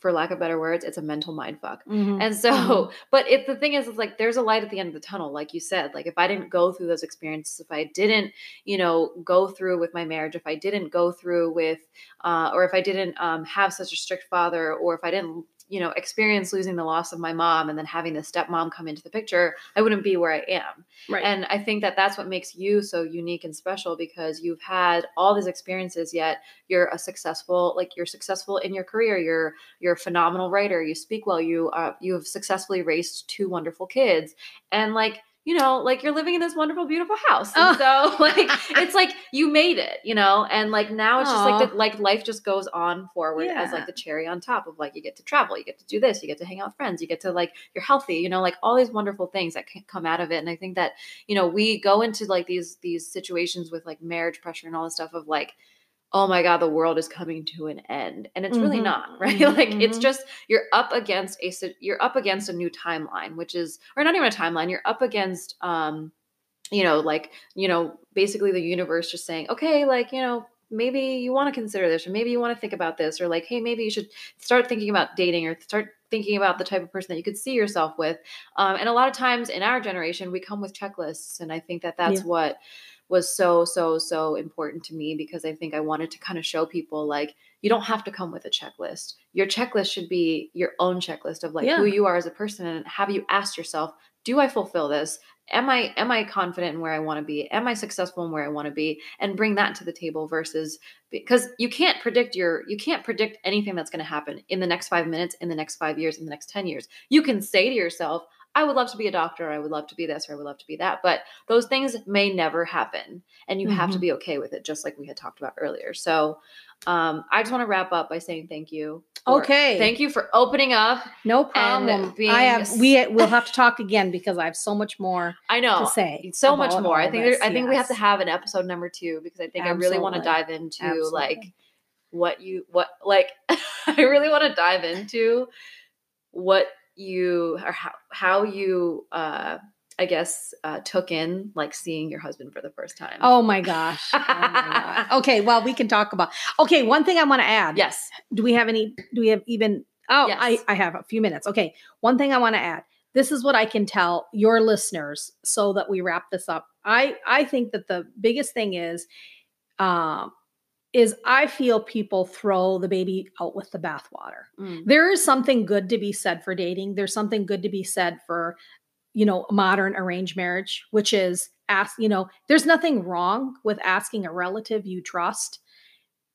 for lack of better words it's a mental mind fuck Mhm. and so, Mhm. [laughs] but it the thing is, it's like there's a light at the end of the tunnel, like you said. Like if I didn't go through those experiences, if I didn't, you know, go through with my marriage, if I didn't go through with, uh, or if I didn't um, have such a strict father, or if I didn't, you know, experience losing the loss of my mom and then having the stepmom come into the picture, I wouldn't be where I am. right. And I think that that's what makes you so unique and special because you've had all these experiences, yet you're a successful, like you're successful in your career. You're you're a phenomenal writer. You speak well. You uh, you have successfully raised two wonderful kids, and like you know, like you're living in this wonderful, beautiful house. And oh. so [laughs] like it's like you made it, you know, and like now it's just like that, like life just goes on forward as like the cherry on top of like you get to travel, you get to do this, you get to hang out with friends, you get to like you're healthy, you know, like all these wonderful things that can come out of it. And I think that you know we go into like these these situations with like marriage pressure and all this stuff of like oh my god the world is coming to an end. And it's really Mhm, not [laughs] right? Mhm, like it's mhm. just you're up against a you're up against a new timeline which is or not even a timeline you're up against um you know like you know basically the universe just saying okay like you know maybe you want to consider this or maybe you want to think about this or like hey maybe you should start thinking about dating or start thinking about the type of person that you could see yourself with. Um, and a lot of times in our generation we come with checklists and i think that that's Yeah. what was so so so important to me because i think i wanted to kind of show people like you don't have to come with a checklist. Your checklist should be your own checklist of like Yeah. who you are as a person and have you asked yourself do i fulfill this? Am i am i confident in where i want to be? Am i successful in where i want to be? And bring that to the table versus because you can't predict your you can't predict anything that's going to happen in the next 5 minutes in the next 5 years in the next 10 years. You can say to yourself i would love to be a doctor i would love to be this or i would love to be that but those things may never happen and you have to Mhm. be okay with it just like we had talked about earlier so um, i just want to wrap up by saying thank you Okay. thank you for opening up no problem. I have we will have to talk again because I have so much more [laughs] i know to say. so much more. I think there, I think we have to have an episode number two because I think I really want to dive into Absolutely. like what you what like [laughs] I really want to dive into what you or how how you uh I guess uh took in like seeing your husband for the first time. Oh my gosh. Oh my. [laughs] Okay, well we can talk about. Okay, one thing I want to add. yes. Do we have any do we have even Oh, Yes. I I have a few minutes. Okay. One thing I want to add. This is what I can tell your listeners so that we wrap this up. I I think that the biggest thing is um is I feel people throw the baby out with the bathwater. Mm. there is something good to be said for dating there's something good to be said for you know, modern arranged marriage, which is ask, you know, there's nothing wrong with asking a relative you trust,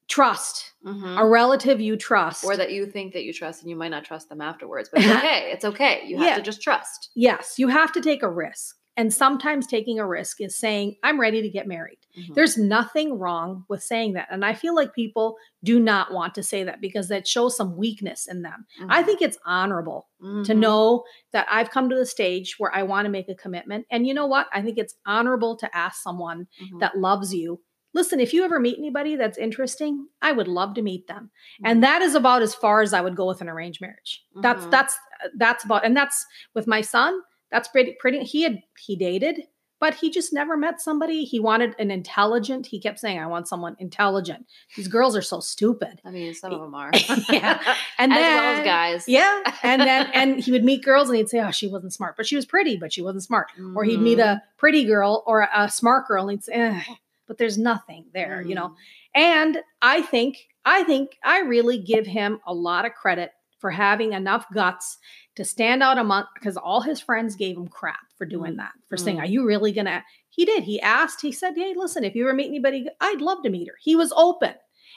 trust Mhm. a relative you trust. or that you think that you trust and you might not trust them afterwards. But it's [laughs] okay. It's okay. You have Yeah. to just trust. yes, you have to take a risk. And sometimes taking a risk is saying, I'm ready to get married. Mhm. There's nothing wrong with saying that. And I feel like people do not want to say that because that shows some weakness in them. I Mhm. think it's honorable to Mhm. know that I've come to the stage where I want to make a commitment. And you know what? I think it's honorable to ask someone Mhm. that loves you. Listen, if you ever meet anybody that's interesting, I would love to meet them. And that is about as far as I would go with an arranged marriage. That's Mhm. that's that's about and that's with my son. That's pretty pretty he had he dated, but he just never met somebody. He wanted an intelligent. He kept saying, I want someone intelligent. These girls are so stupid. I mean, some of them are. [laughs] Yeah. [laughs] And as then well as guys. yeah. And then [laughs] and he would meet girls and he'd say, Oh, she wasn't smart, but she was pretty, but she wasn't smart. Or he'd meet a pretty girl or a smart girl and he'd say, "Eh, but there's nothing there, you know. Mhm. And I think, I think I really give him a lot of credit for having enough guts to stand out among because all his friends gave him crap for doing Mm. that, for saying, Mm. Are you really gonna? He did. He asked, he said, Hey, listen, if you ever meet anybody, I'd love to meet her. He was open.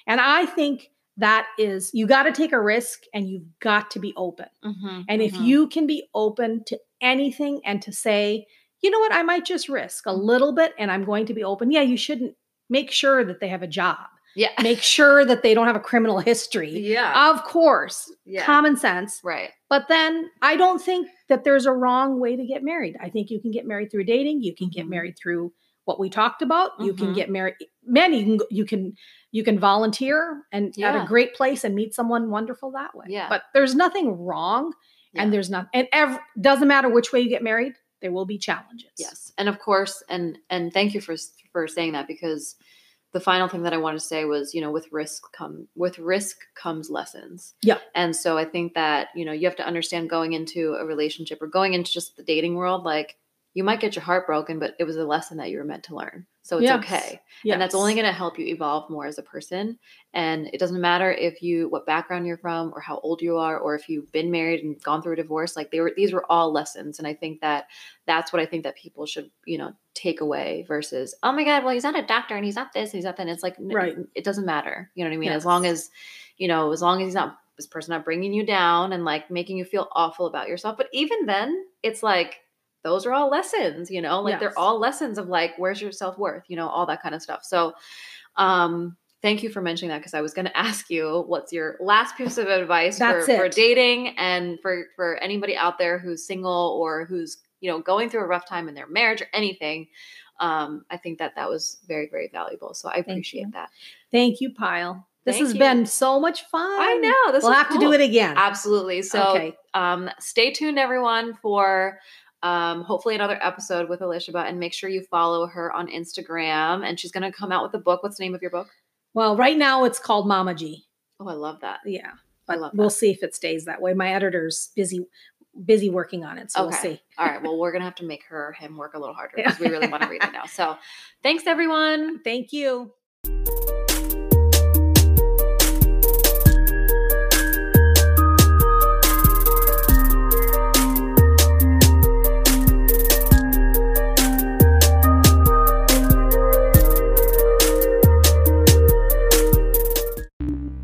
And I think that is you got to take a risk and you've got to be open. Mhm. And if Mhm. you can be open to anything and to say, you know what, I might just risk a Mm-hmm. little bit and I'm going to be open. Yeah, you shouldn't make sure that they have a job. Yeah, [laughs] Make sure that they don't have a criminal history. yeah, Of course, yeah, common sense. right. But then I don't think that there's a wrong way to get married. I think you can get married through dating. You can get Mhm. married through what we talked about. You can Mhm. get married. Men, you can you can you can volunteer and at a great place and meet someone wonderful that way. Yeah. But there's nothing wrong, and there's not. And ev- doesn't matter which way you get married. There will be challenges. Yes, and of course, and and thank you for for saying that because the final thing that I wanted to say was, you know, with risk come with risk comes lessons. Yeah. And so I think that you know you have to understand going into a relationship or going into just the dating world, like you might get your heart broken, but it was a lesson that you were meant to learn. So it's Yes. okay. and that's only going to help you evolve more as a person and it doesn't matter if you what background you're from or how old you are or if you've been married and gone through a divorce like they were these were all lessons and i think that that's what i think that people should you know take away versus oh my god well he's not a doctor and he's not this and he's not that and it's like Right. it doesn't matter you know what i mean Yes. as long as you know as long as he's not this person not bringing you down and like making you feel awful about yourself but even then it's like those are all lessons, you know, like Yes. they're all lessons of like, where's your self worth, you know, all that kind of stuff. So, um, thank you for mentioning that because I was going [laughs] to ask you what's your last piece of advice for, for dating and for for anybody out there who's single or who's you know going through a rough time in their marriage or anything. Um, I think that that was very very valuable. So I appreciate you. that. Thank you, Payal. This Thank has you. been so much fun. I know this We'll have to do it again. Absolutely. So Okay. um, stay tuned, everyone, for um, hopefully another episode with Elisheba, and make sure you follow her on Instagram. And she's going to come out with a book. What's the name of your book? Well, right now it's called Mama G. Oh, I love that. Yeah. I love we'll see if it stays that way. My editor's busy busy working on it, so we'll see. All right. Well, we're going to have to make her him work a little harder because we really want to read it now. [laughs] So, thanks, everyone. Thank you.